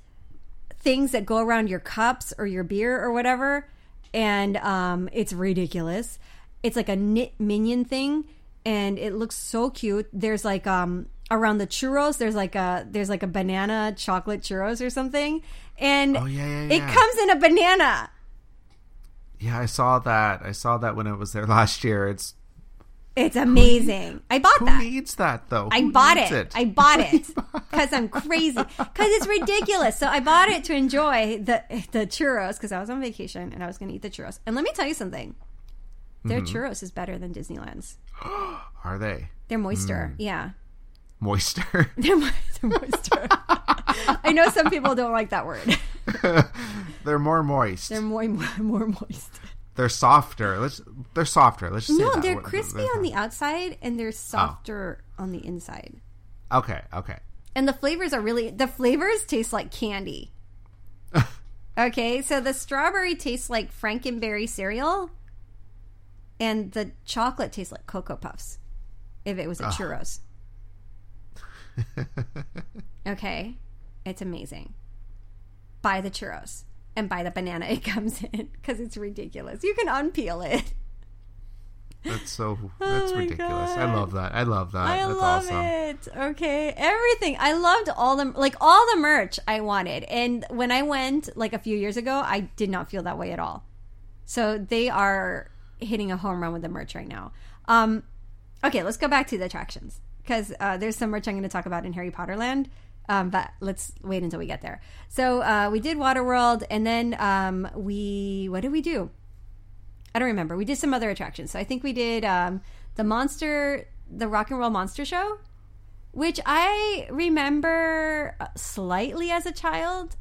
things that go around your cups or your beer or whatever, and um, it's ridiculous. It's like a knit minion thing, and it looks so cute. There's like um around the churros. There's like a there's like a banana chocolate churros or something, and Oh, yeah, yeah, it comes in a banana. Yeah, I saw that. I saw that when it was there *laughs* last year. It's It's amazing. I bought who that. needs that though? I bought needs it. I bought it because I'm crazy. Because it's ridiculous. So I bought it to enjoy the the churros because I was on vacation and I was going to eat the churros. And let me tell you something. Their Mm-hmm. churros is better than Disneyland's. *gasps* Are they They're moister. Mm. Yeah. moister? *laughs* They're, mo- they're moister. *laughs* I know some people don't like that word. *laughs* they're more moist. They're more more, more moist. softer. Let's. They're softer. Let's just say No, that. they're What- crispy on the outside and they're oh. softer on the inside. Okay. Okay. and the flavors are really the flavors taste like candy. *laughs* okay, so the strawberry tastes like Frankenberry cereal, and the chocolate tastes like Cocoa Puffs. If it was a churros, *laughs* okay, it's amazing. Buy the churros and buy the banana it *laughs* comes in because it's ridiculous. You can unpeel it. That's so. *laughs* That's Oh ridiculous. I love that. I love that. I that's love awesome. it. Okay, everything. I loved all the like all the merch I wanted, and when I went like a few years ago, I did not feel that way at all. So they are hitting a home run with the merch right now. Um, okay, let's go back to the attractions because uh, there's some merch I'm going to talk about in Harry Potter Land. Um, but let's wait until we get there. So uh, we did Waterworld, and then um, we what did we do? I don't remember. We did some other attractions. So I think we did um, the monster, the rock and roll monster show, which I remember slightly as a child,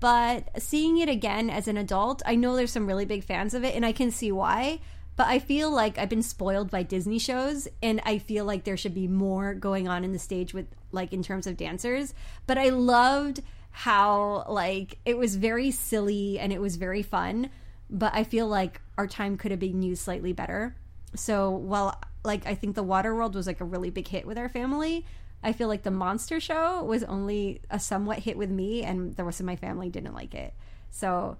but seeing it again as an adult, I know there's some really big fans of it, and I can see why. But I feel like I've been spoiled by Disney shows, and I feel like there should be more going on in the stage with, like, in terms of dancers. But I loved how, like, it was very silly and it was very fun. But I feel like our time could have been used slightly better. So while, like, I think the Water World was like a really big hit with our family, I feel like the Monster Show was only a somewhat hit with me, and the rest of my family didn't like it. So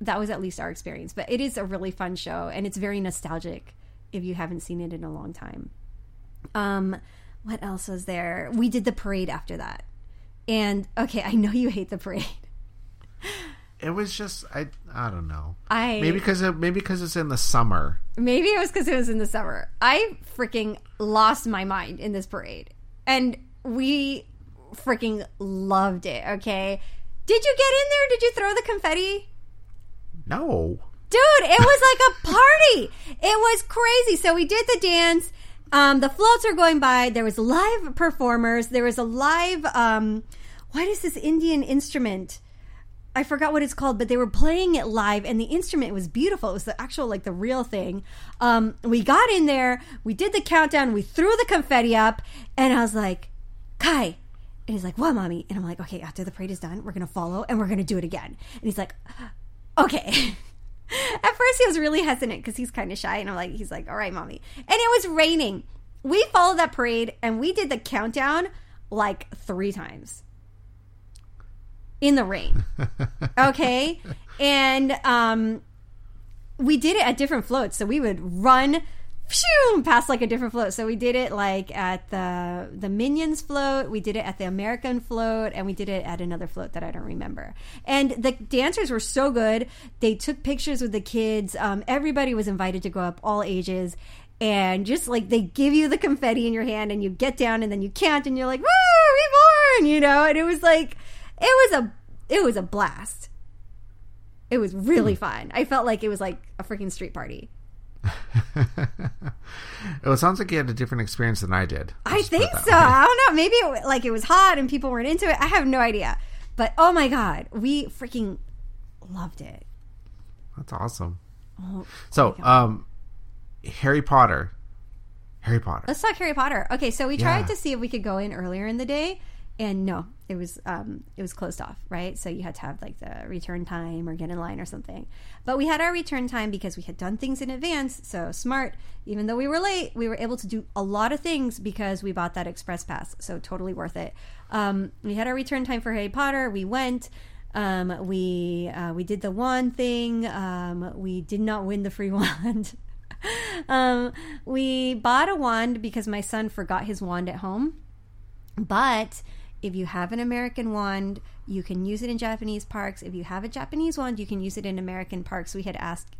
that was at least our experience. But it is a really fun show, and it's very nostalgic if you haven't seen it in a long time. Um, what else was there? We did the parade after that, and okay, I know you hate the parade. It was just. I. I don't know. I Maybe because it, maybe because it's in the summer. Maybe it was because it was in the summer. I freaking lost my mind in this parade. And we freaking loved it, okay? Did you get in there? Did you throw the confetti? No. Dude, it was like a party. It was crazy. So we did the dance. Um, the floats are going by. There was live performers. There was a live um what is this Indian instrument? I forgot what it's called, but they were playing it live, and the instrument was beautiful. It was the actual, like the real thing. Um, we got in there, we did the countdown, we threw the confetti up, and I was like, Kai. And he's like, What, mommy? And I'm like, Okay, after the parade is done, we're going to follow and we're going to do it again. And he's like, Okay. *laughs* At first, he was really hesitant because he's kind of shy, and I'm like, He's like, All right, mommy. And it was raining. We followed that parade, and we did the countdown like three times in the rain. *laughs* okay? And um we did it at different floats. So we would run phew, past like a different float. So we did it like at the the Minions float, we did it at the American float, and we did it at another float that I don't remember. And the dancers were so good. They took pictures with the kids. Um, everybody was invited to go up, all ages. And just like they give you the confetti in your hand, and you get down, and then you can't, and you're like, "Woo, reborn!" You know. And it was like, it was a, it was a blast. It was really fun. I felt like it was like a freaking street party. *laughs* Well, it sounds like you had a different experience than I did. I think so. way. I don't know. Maybe it, like it was hot and people weren't into it. I have no idea. But oh my god, we freaking loved it. That's awesome. Oh, So, um, Harry Potter. Harry Potter. let's talk Harry Potter. Okay, so we tried Yeah. to see if we could go in earlier in the day, and no, it was um it was closed off. Right, so you had to have like the return time or get in line or something. But we had our return time because we had done things in advance. So smart. Even though we were late, we were able to do a lot of things because we bought that express pass. So totally worth it. Um, we had our return time for Harry Potter. We went. Um, we uh, we did the wand thing. Um, we did not win the free *laughs* wand. um, we bought a wand because my son forgot his wand at home. But if you have an American wand, you can use it in Japanese parks. If you have a Japanese wand, you can use it in American parks. We had asked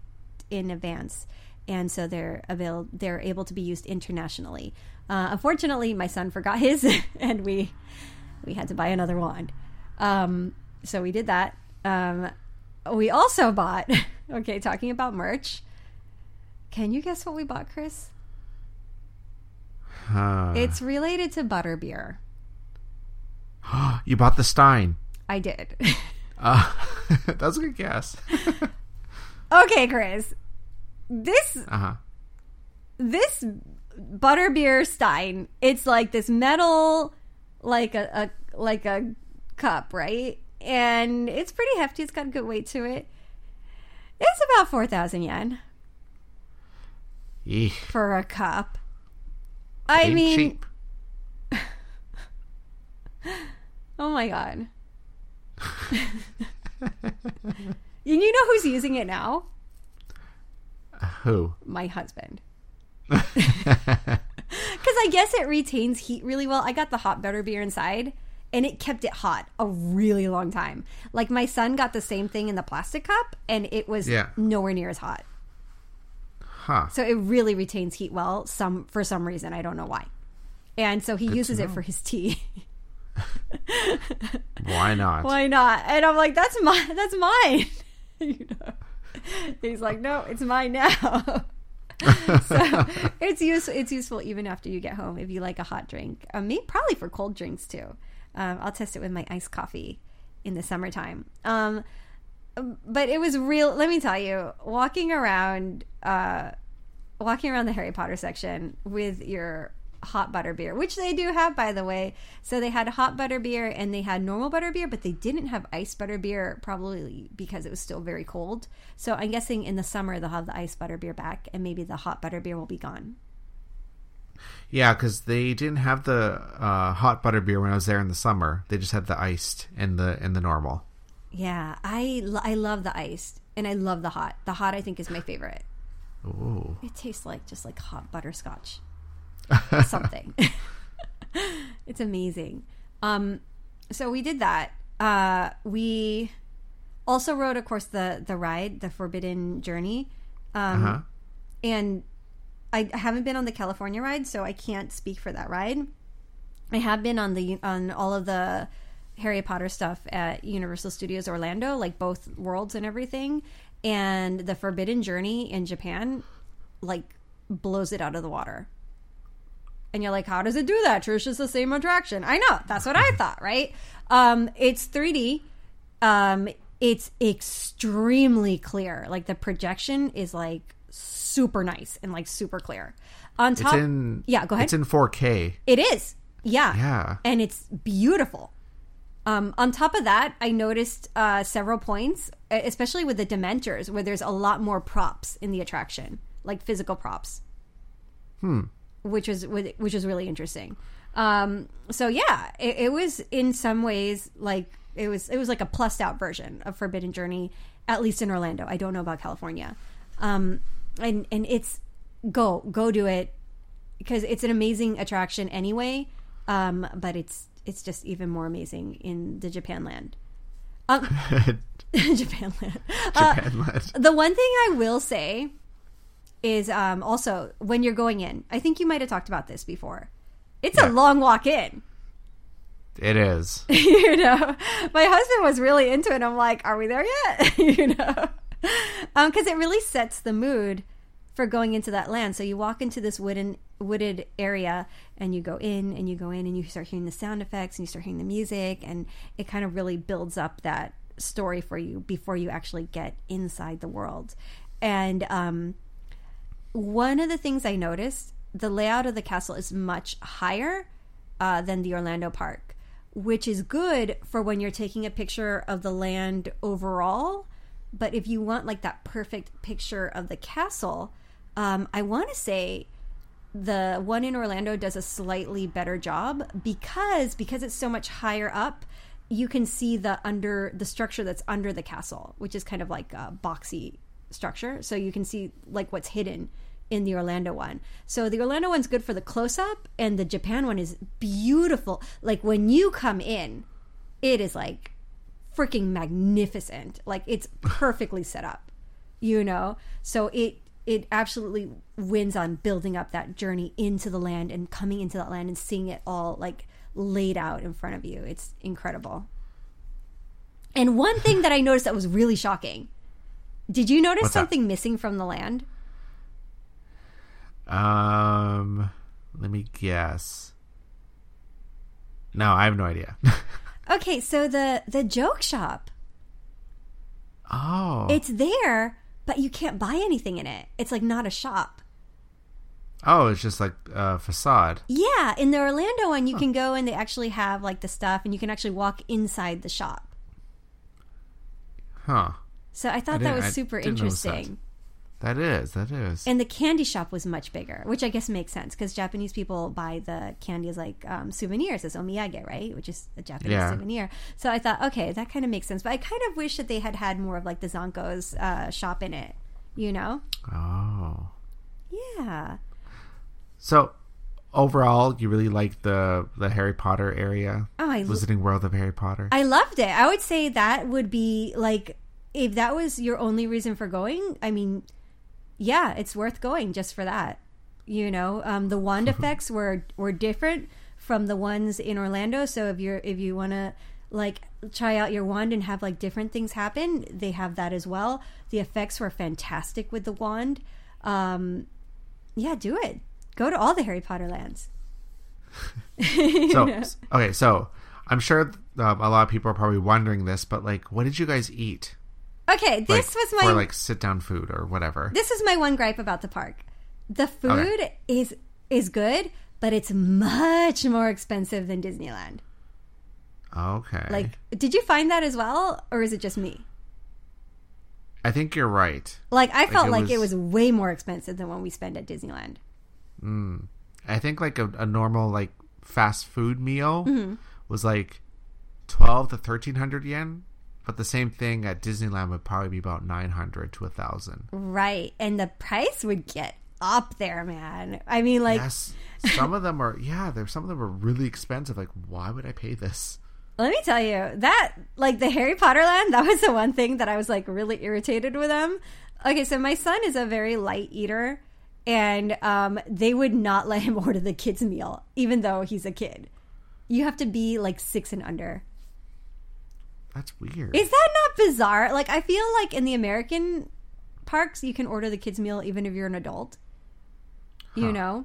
in advance, and so they're avail- they're able to be used internationally. Uh, unfortunately, my son forgot his, *laughs* and we we had to buy another wand. Um, so we did that. Um, we also bought. *laughs* Okay, talking about merch. Can you guess what we bought, Chris? Huh. It's related to butterbeer. *gasps* you bought the Stein. I did. *laughs* Uh, *laughs* that's a good guess. *laughs* okay, Chris. This Uh huh. this butterbeer stein it's like this metal like a, a like a cup right and it's pretty hefty it's got a good weight to it it's about 4000 yen Eek. for a cup i mean cheap. Oh my god and you know who's using it now Who? my husband *laughs* because I guess it retains heat really well. I got the hot butter beer inside, and it kept it hot a really long time. Like my son got the same thing in the plastic cup, and it was Yeah. nowhere near as hot. Huh. So it really retains heat well. Some for some reason I don't know why, and so he uses it for his tea. *laughs* *laughs* Why not? why not? And I'm like, that's my that's mine. *laughs* you know. He's like, no, it's mine now. *laughs* so it's useful. It's useful even after you get home if you like a hot drink. Um, me probably for cold drinks too. Um, I'll test it with my iced coffee in the summertime. Um, but it was real. Let me tell you, walking around, uh, walking around the Harry Potter section with your hot butter beer, which they do have, by the way. So they had hot butter beer and they had normal butter beer, but they didn't have ice butter beer, probably because it was still very cold. So I'm guessing in the summer they'll have the ice butter beer back, and maybe the hot butter beer will be gone. Yeah, because they didn't have the uh, hot butter beer when I was there in the summer. They just had the iced and the and the normal. Yeah, I I love the iced and I love the hot. The hot I think is my favorite. Ooh. It tastes like just like hot butterscotch. *laughs* Something. *laughs* it's amazing. Um so we did that. Uh we also rode of course the the ride, the Forbidden Journey. Um Uh-huh. and I haven't been on the California ride, so I can't speak for that ride. I have been on the on all of the Harry Potter stuff at Universal Studios Orlando, like both worlds and everything. And the Forbidden Journey in Japan, like, blows it out of the water. And you're like, how does it do that? Trish is the same attraction. I know. That's what I *laughs* thought, right? Um, it's 3D. Um, it's extremely clear. Like the projection is like super nice and like super clear. On It's top, in yeah, go ahead. It's in 4K. It is. Yeah. Yeah. And it's beautiful. Um, on top of that, I noticed uh, several points, especially with the Dementors, where there's a lot more props in the attraction, like physical props. Hmm. Which was which was really interesting. Um, so yeah, it, it was in some ways like it was it was like a plussed out version of Forbidden Journey, at least in Orlando. I don't know about California. Um, and and it's go go do it because it's an amazing attraction anyway. Um, but it's it's just even more amazing in the Japan land. Um, *laughs* *laughs* Japan land. Uh, Japan led. the one thing I will say is um, also when you're going in, I think you might have talked about this before. It's Yeah. a long walk in. It is. *laughs* you know, my husband was really into it. I'm like, are we there yet? *laughs* you know, because it really sets the mood for going into that land. So you walk into this wooden wooded area, and you go in, and you go in, and you start hearing the sound effects, and you start hearing the music, and it kind of really builds up that story for you before you actually get inside the world. And um, one of the things I noticed, the layout of the castle is much higher uh, than the Orlando park, which is good for when you're taking a picture of the land overall. But if you want like that perfect picture of the castle, um, I want to say the one in Orlando does a slightly better job because because it's so much higher up. you can see the under the structure that's under the castle, which is kind of like a boxy structure. So you can see like what's hidden in the Orlando one. So the Orlando one's good for the close up, and the Japan one is beautiful. Like when you come in, it is like freaking magnificent. Like it's perfectly set up, you know. So it it absolutely wins on building up that journey into the land and coming into that land and seeing it all like laid out in front of you. It's incredible. And one thing that I noticed that was really shocking. Did you notice What's that? something missing from the land? Um, let me guess. No, I have no idea. *laughs* Okay, so the the joke shop. oh, It's there, but you can't buy anything in it. It's like not a shop. oh, it's just like a facade. Yeah, in the Orlando one, you can go and they actually have like the stuff, and you can actually walk inside the shop. Huh. So I thought that was super interesting. That is. That is. And the candy shop was much bigger, which I guess makes sense because Japanese people buy the candy as like um, souvenirs, as omiyage, right? Which is a Japanese Yeah. souvenir. So I thought, okay, that kind of makes sense. But I kind of wish that they had had more of like the Zonko's uh, shop in it, you know? oh. Yeah. So overall, you really like the the Harry Potter area, Oh, I Wizarding World of Harry Potter. I loved it. I would say that would be like if that was your only reason for going. I mean, yeah, it's worth going just for that. You know, um, the wand *laughs* effects were were different from the ones in Orlando. So if you're if you want to like try out your wand and have like different things happen, they have that as well. The effects were fantastic with the wand. Um, yeah, do it. Go to all the Harry Potter lands. *laughs* so okay, so I'm sure um, a lot of people are probably wondering this, but like, what did you guys eat? Okay, Like, this was my for like sit down food or whatever. this is my one gripe about the park. The food is is good, but it's much more expensive than Disneyland. Okay, Like, did you find that as well, or is it just me? I think you're right. Like, I felt it like it was- was way more expensive than what we spend at Disneyland. I think like a, a normal like fast food meal Mm-hmm. was like twelve to thirteen hundred yen, but the same thing at Disneyland would probably be about nine hundred to a thousand. Right, and the price would get up there, man. I mean, like, yes, some of them are. Yeah, there's some of them are really expensive. Like, why would I pay this? Let me tell you that, like the Harry Potter land, *laughs* that was the one thing that I was like really irritated with them. Okay, so my son is a very light eater, and um, they would not *laughs* let him order the kids' meal, even though he's a kid. You have to be like six and under. That's weird. Is that not bizarre? Like, I feel like in the American parks, you can order the kids' meal even if you're an adult. You Huh. know?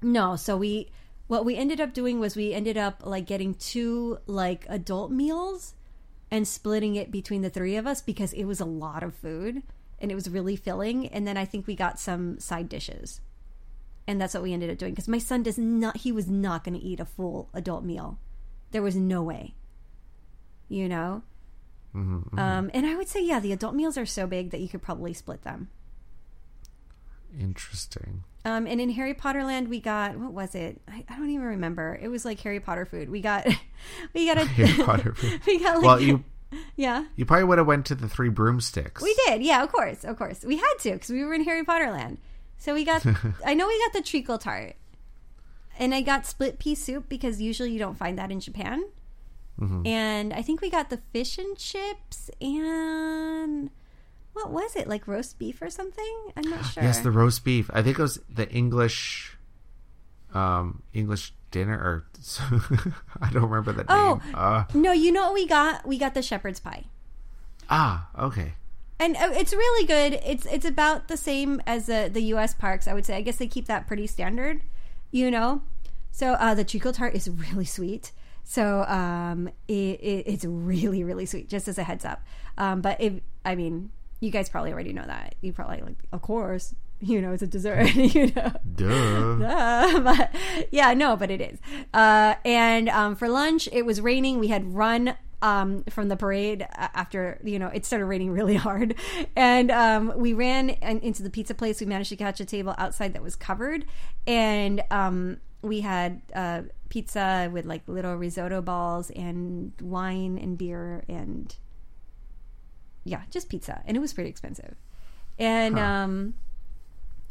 No, so we what we ended up doing was we ended up like getting two like adult meals and splitting it between the three of us because it was a lot of food and it was really filling and then I think we got some side dishes. And that's what we ended up doing because my son does not he was not going to eat a full adult meal. There was no way. You know? Mhm, mhm. Um, and I would say, yeah, the adult meals are so big that you could probably split them. Interesting. Um, and in Harry Potter Land, we got what was it? I, I don't even remember. It was like Harry Potter food. We got, *laughs* we got a *laughs* Harry *laughs* Potter food. we got like, Well, you yeah, you probably would have went to the Three Broomsticks. we did. Yeah, of course, of course, we had to because we were in Harry Potter Land. So we got. I know we got the treacle tart, and I got split pea soup because usually you don't find that in Japan. Mhm. And I think we got the fish and chips and what was it like roast beef or something? I'm not *gasps* sure. Yes, the roast beef. I think it was the English, um, English dinner, or *laughs* I don't remember the Oh. name. Uh, no, you know what we got? We got the shepherd's pie. ah, okay. and uh, it's really good. It's it's about the same as the the U.S. parks. I would say. I guess they keep that pretty standard, you know. So uh, the treacle tart is *laughs* really sweet. So um, it, it, it's really really sweet. Just as a heads up. Um, but if I mean, you guys probably already know that. You probably like, of course, *laughs* you know, it's a dessert. *laughs* you know. Duh. Duh. *laughs* but yeah, no, but it is. Uh, and um, for lunch, it was raining. We had run um, from the parade after you know it started raining really hard, and um, we ran in- into the pizza place. We managed to catch a table outside that was covered, and um, we had uh, pizza with like little risotto balls and wine and beer and yeah, just pizza, and it was pretty expensive. And Huh. um,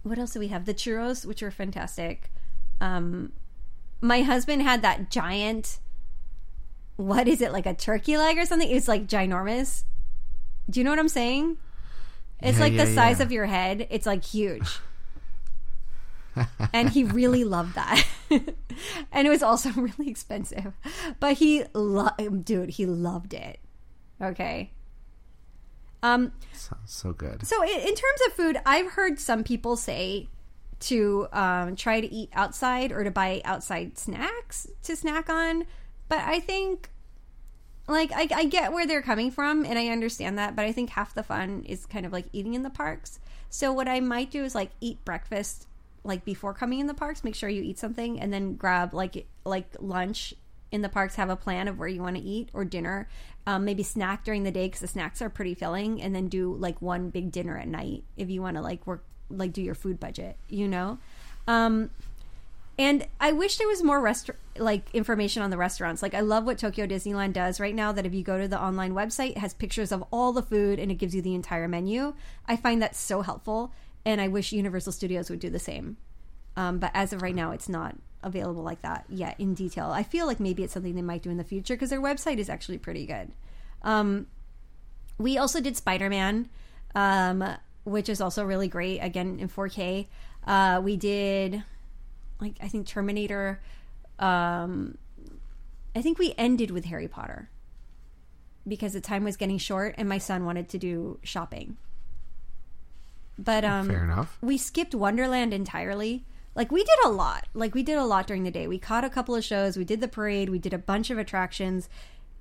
what else do we have? The churros, which were fantastic. Um, my husband had that giant. What is it like a turkey leg or something? It's like ginormous. Do you know what I'm saying? It's Yeah, like the size yeah. of your head. It's like huge. And he really loved that. *laughs* and it was also *laughs* really expensive. But he lo- dude, he loved it. Okay. Um Sounds so good. so in, in terms of food, I've heard some people say to um, try to eat outside or to buy outside snacks to snack on, but I think like I, I get where they're coming from and I understand that, but I think half the fun is kind of like eating in the parks. So what I might do is like eat breakfast like before coming in the parks, make sure you eat something and then grab like like lunch in the parks have a plan of where you want to eat or dinner. Um, maybe snack during the day because the snacks are pretty filling and then do like one big dinner at night if you want to like work like do your food budget you know? Um, and i wish there was more rest like information on the restaurants. Like i love what tokyo disneyland does right now that if you go to the online website it has pictures of all the food and it gives you the entire menu. I find that so helpful and i wish universal studios would do the same um, but as of right now, it's not available like that yet in detail. I feel like maybe it's something they might do in the future because their website is actually pretty good. Um, we also did Spider Man, um, which is also really great. Again in 4K. Uh, we did, like I think Terminator. Um, I think we ended with Harry Potter because the time was getting short and my son wanted to do shopping. But um, Fair enough. we skipped Wonderland entirely. Like we did a lot. Like we did a lot during the day. We caught a couple of shows, we did the parade, we did a bunch of attractions,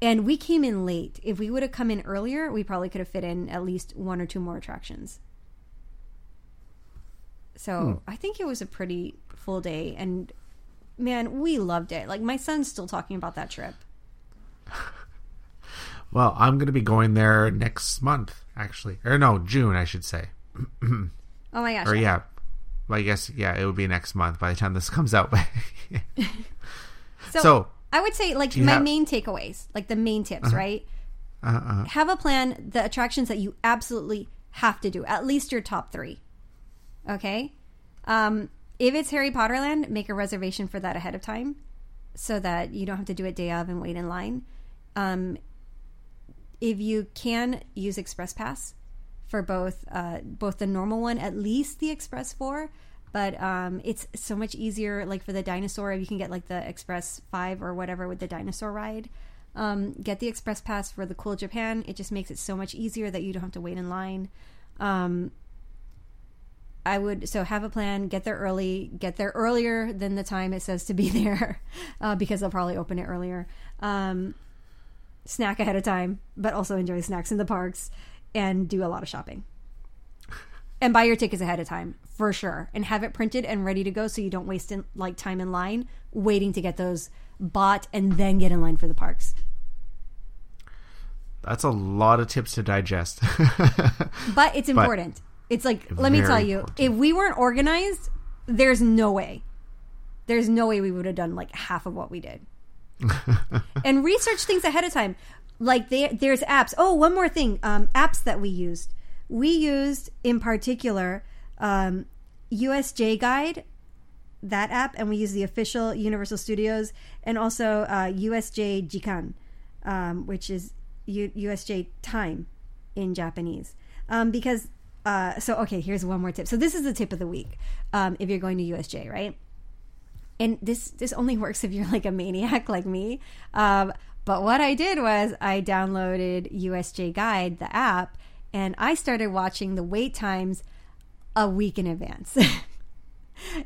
and we came in late. If we would have come in earlier, we probably could have fit in at least one or two more attractions. So, I think it was a pretty full day and man, we loved it. Like my son's still talking about that trip. *laughs* Well, I'm going to be going there next month, actually, or no, June, I should say. *clears throat* Oh my gosh. Or yeah, well, I guess yeah, it would be next month by the time this *laughs* comes out. *laughs* So, so, I would say like my have- main takeaways, like the main tips, right? uh, uh, have a plan the attractions that you absolutely have to do at least your top three okay um, if it's harry potter land make a reservation for that ahead of time so that you don't have to do it day of and wait in line um, if you can use express pass for both uh, both the normal one at least the express 4 but um, it's so much easier like for the dinosaur you can get like the express 5 or whatever with the dinosaur ride. Um, get the express pass for the cool japan. It just makes it so much easier that you don't have to wait in line. Um, i would so have a plan get there early get there earlier than the time it says to be *laughs* there uh, because they'll probably open it earlier. Um, snack ahead of time but also enjoy snacks in the parks and do a lot of shopping. And buy your tickets ahead of time for sure. And have it printed and ready to go so you don't waste in, like time in line waiting to get those bought and then get in line for the parks. That's a lot of tips to digest. *laughs* but it's important. It's like let me tell you important. if we weren't organized there's no way. There's no way we would have done like half of what we did. *laughs* And research things ahead of time like there, there's apps. Oh one more thing um, apps that we used. We used in particular um, usj guide that app and we use the official universal studios and also uh, usj jikan um, which is U- usj time in japanese. Um, because uh, so okay here's one more tip. So this is the tip of the week um, if you're going to usj right? And this this only *laughs* works if you're like a maniac like me. Um, but what i did was i downloaded usj guide the app and i started watching the wait times a week in advance *laughs*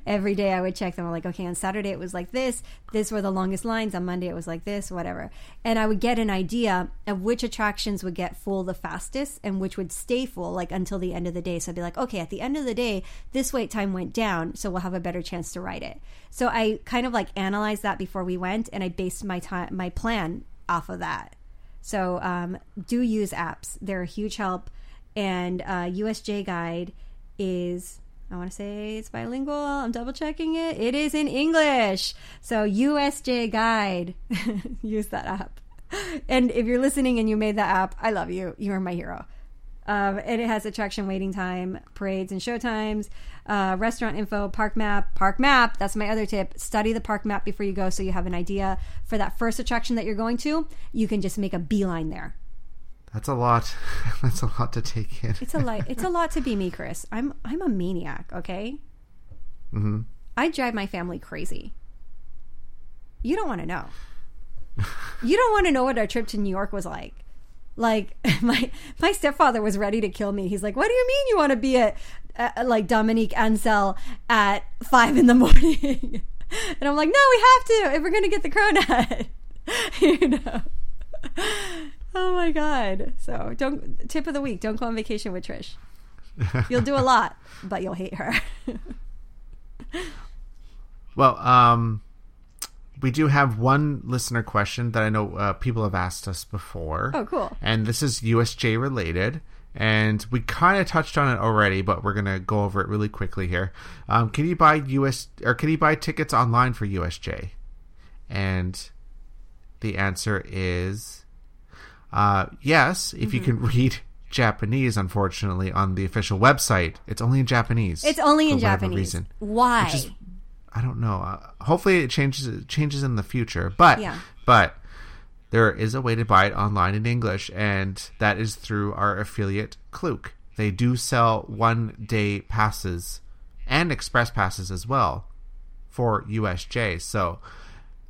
every day i would check them. I'm like okay on saturday it was like this. This were the longest lines. On monday it was like this whatever. And i would get an idea of which attractions would get full the fastest and which would stay full like until the end of the day. So i'd be like okay at the end of the day this wait time went down so we'll have a better chance to ride it. So i kind of like analyzed that before we went and i based my time my plan off of that. So um, do use apps. They're a huge help. And uh, usj guide is I want to say it's bilingual. I'm double checking it. It is in English. So USJ Guide, *laughs* use that app. And if you're listening and you made that app, I love you. You are my hero. Um, and it has attraction waiting time, parades and show times, uh, restaurant info, park map, park map. That's my other tip. Study the park map before you go so you have an idea for that first attraction that you're going to. You can just make a beeline there. That's a lot. *laughs* That's a lot to take in. It's a lot. *laughs* It's a lot to be me, Chris. I'm I'm a maniac. Okay. hmm I drive my family crazy. You don't want to know. You don't want to know what our trip to New York was like. Like *laughs* my my stepfather was ready to kill me. He's like, "What do you mean you want to be at, at like Dominique Ansel at five in the morning?" and I'm like, "No, we have to if we're gonna get the cronut." you know. Oh my god! So don't tip of the week: don't go on vacation with Trish. You'll do a lot, but you'll hate her. *laughs* Well, um, we do have one listener question that I know uh, people have asked us before. Oh, cool. And this is USJ related. And we kind of touched on it already, but we're gonna go over it really quickly here. Um, can you buy US or can you buy tickets online for USJ? And the answer is uh, yes, if you can *laughs* read Japanese. Unfortunately, on the official website, it's only in Japanese. It's only in Japanese. Reason. Why? Is I don't know. Uh, hopefully, it changes it changes in the future. But Yeah. but there is a way to buy it online in English, and that is through our affiliate Klook. They do sell one day passes and express passes as well for USJ. So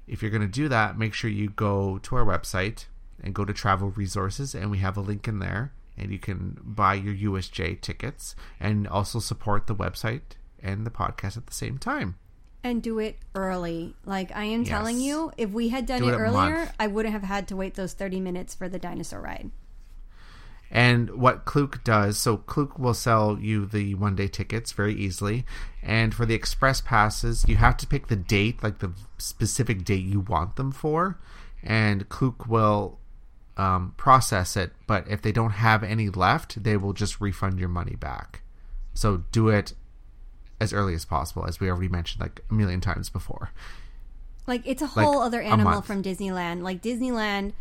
if you're going to do that, make sure you go to our website and go to travel resources, and we have a link in there, and you can buy your USJ tickets and also support the website and the podcast at the same time. and do it early. Like I am telling you, if we had done Do it, it earlier, month. I wouldn't have had to wait those 30 minutes for the dinosaur ride. And what Klook does, so Klook will sell you the one day tickets very easily. And for the express passes, you have to pick the date, like the specific date you want them for. And Klook will um, process it. But if they don't have any left, they will just refund your money back. So do it as early as possible, as we already mentioned like a million times before. Like it's a whole other animal from Disneyland. Like Disneyland,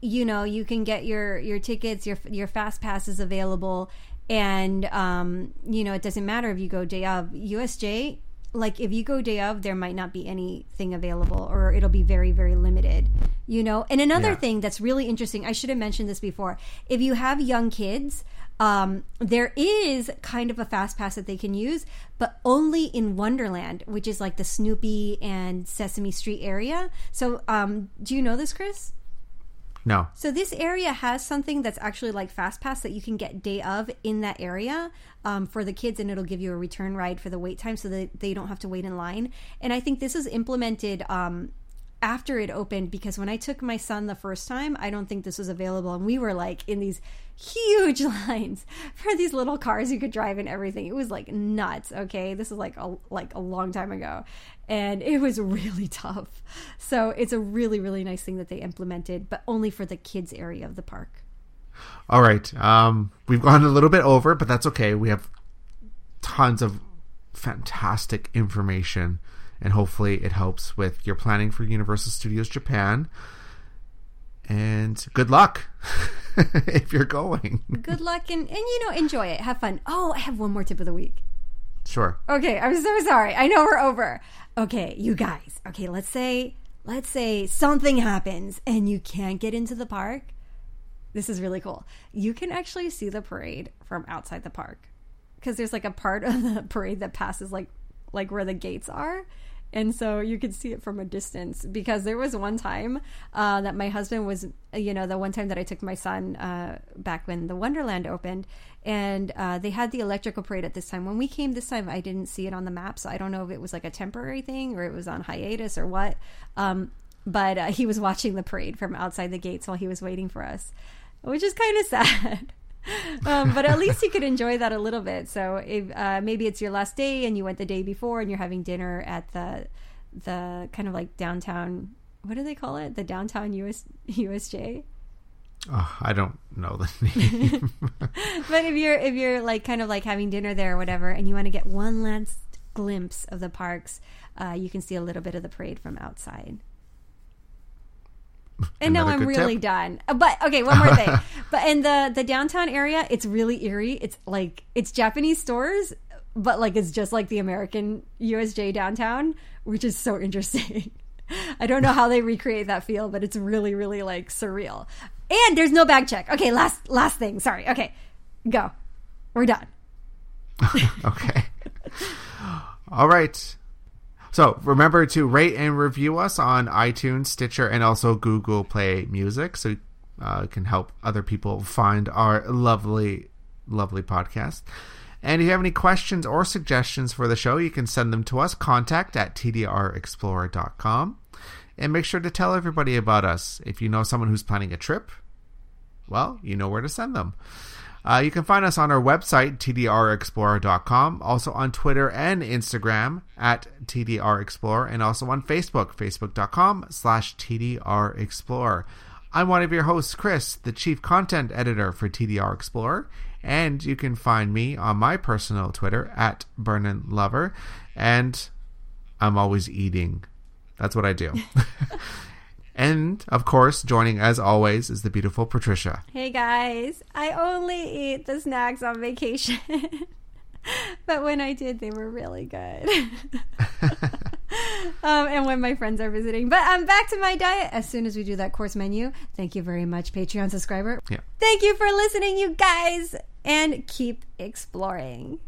you know, you can get your your tickets, your your fast passes available, and um, you know, it doesn't matter if you go day of. USJ, like if you go day of, there might not be anything available, or it'll be very very limited. You know, and another Yeah. thing that's really interesting, I should have mentioned this before. If you have young kids. Um, there is kind of a fast pass that they can use, but only in Wonderland, which is like the Snoopy and Sesame Street area. So, um, do you know this, Chris? No. So this area has something that's actually like Fast Pass that you can get day of in that area um, for the kids, and it'll give you a return ride for the wait time, so that they don't have to wait in line. And I think this is implemented um, after it opened because when I took my son the first time, I don't think this was available, and we were like in these huge *laughs* lines for these little cars you could drive and everything. It was like nuts. Okay, this is like a like a long time ago, and it was really *laughs* tough. So it's a really really nice thing that they implemented, but only for the kids area of the park. All right. Um, we've gone a little bit over, but that's okay. We have tons of fantastic information, and hopefully, it helps with your planning for Universal Studios Japan. And good luck *laughs* if you're going. Good luck and and you know enjoy it, have fun. Oh, I have one more tip of the week. Sure. Okay, I'm so sorry. I know we're over. Okay, you guys. Okay, let's say let's say something happens and you can't get into the park. This is really cool. You can actually see the parade from outside the park because there's like a part *laughs* of the parade that passes like like where the gates are. And so you could see it from a distance because there was one time uh, that my husband was, you know, the one time that I took my son uh, back when the Wonderland opened, and uh, they had the electrical parade at this time. When we came this time, I didn't see it on the map, so I don't know if it was like a temporary thing or it was on hiatus or what. Um, but uh, he was watching the parade from outside the gates while he was waiting for us, which is kind of *laughs* sad. Um, but at least you could enjoy that a little bit. So if uh, maybe it's your last day and you went the day before and you're having dinner at the the kind of like downtown. What do they call it? The downtown US USJ. Oh, I don't know the *laughs* name. *laughs* but if you're if you're like kind of like having dinner there or whatever, and you want to get one last glimpse of the parks, uh, you can see a little bit of the parade from outside. *laughs* And now I'm really tip. done. Uh, But okay, one more thing. *laughs* but in the the downtown area, it's really eerie. It's like it's Japanese stores, but like it's just like the American USJ downtown, which is so interesting. *laughs* I don't know how they recreate that feel, but it's really, really like surreal. And there's no bag check. Okay, last last thing. Sorry. Okay, go. We're done. okay. All right. So remember to rate and review us on iTunes, Stitcher, and also Google Play Music, so uh, can help other people find our lovely, lovely podcast. And if you have any questions or suggestions for the show, you can send them to us. Contact at tdrexplorer.com. And make sure to tell everybody about us. If you know someone who's planning a trip, well, you know where to send them. Uh, you can find us on our website, tdrexplorer.com, also on Twitter and Instagram at tdrexplorer, and also on Facebook, facebook.com slash tdrexplorer. I'm one of your hosts, Chris, the chief content editor for TDR Explorer, and you can find me on my personal Twitter at Vernon Lover, and I'm always eating. That's what I do. *laughs* and of course, joining as always is the beautiful Patricia. Hey guys, I only eat the snacks on vacation. *laughs* but when I did, they were really good. *laughs* *laughs* um, and when my friends are visiting. But I'm back to my diet as soon as we do that course menu. Thank you very much, Patreon subscriber. Yeah. Thank you for listening, you guys, and keep exploring.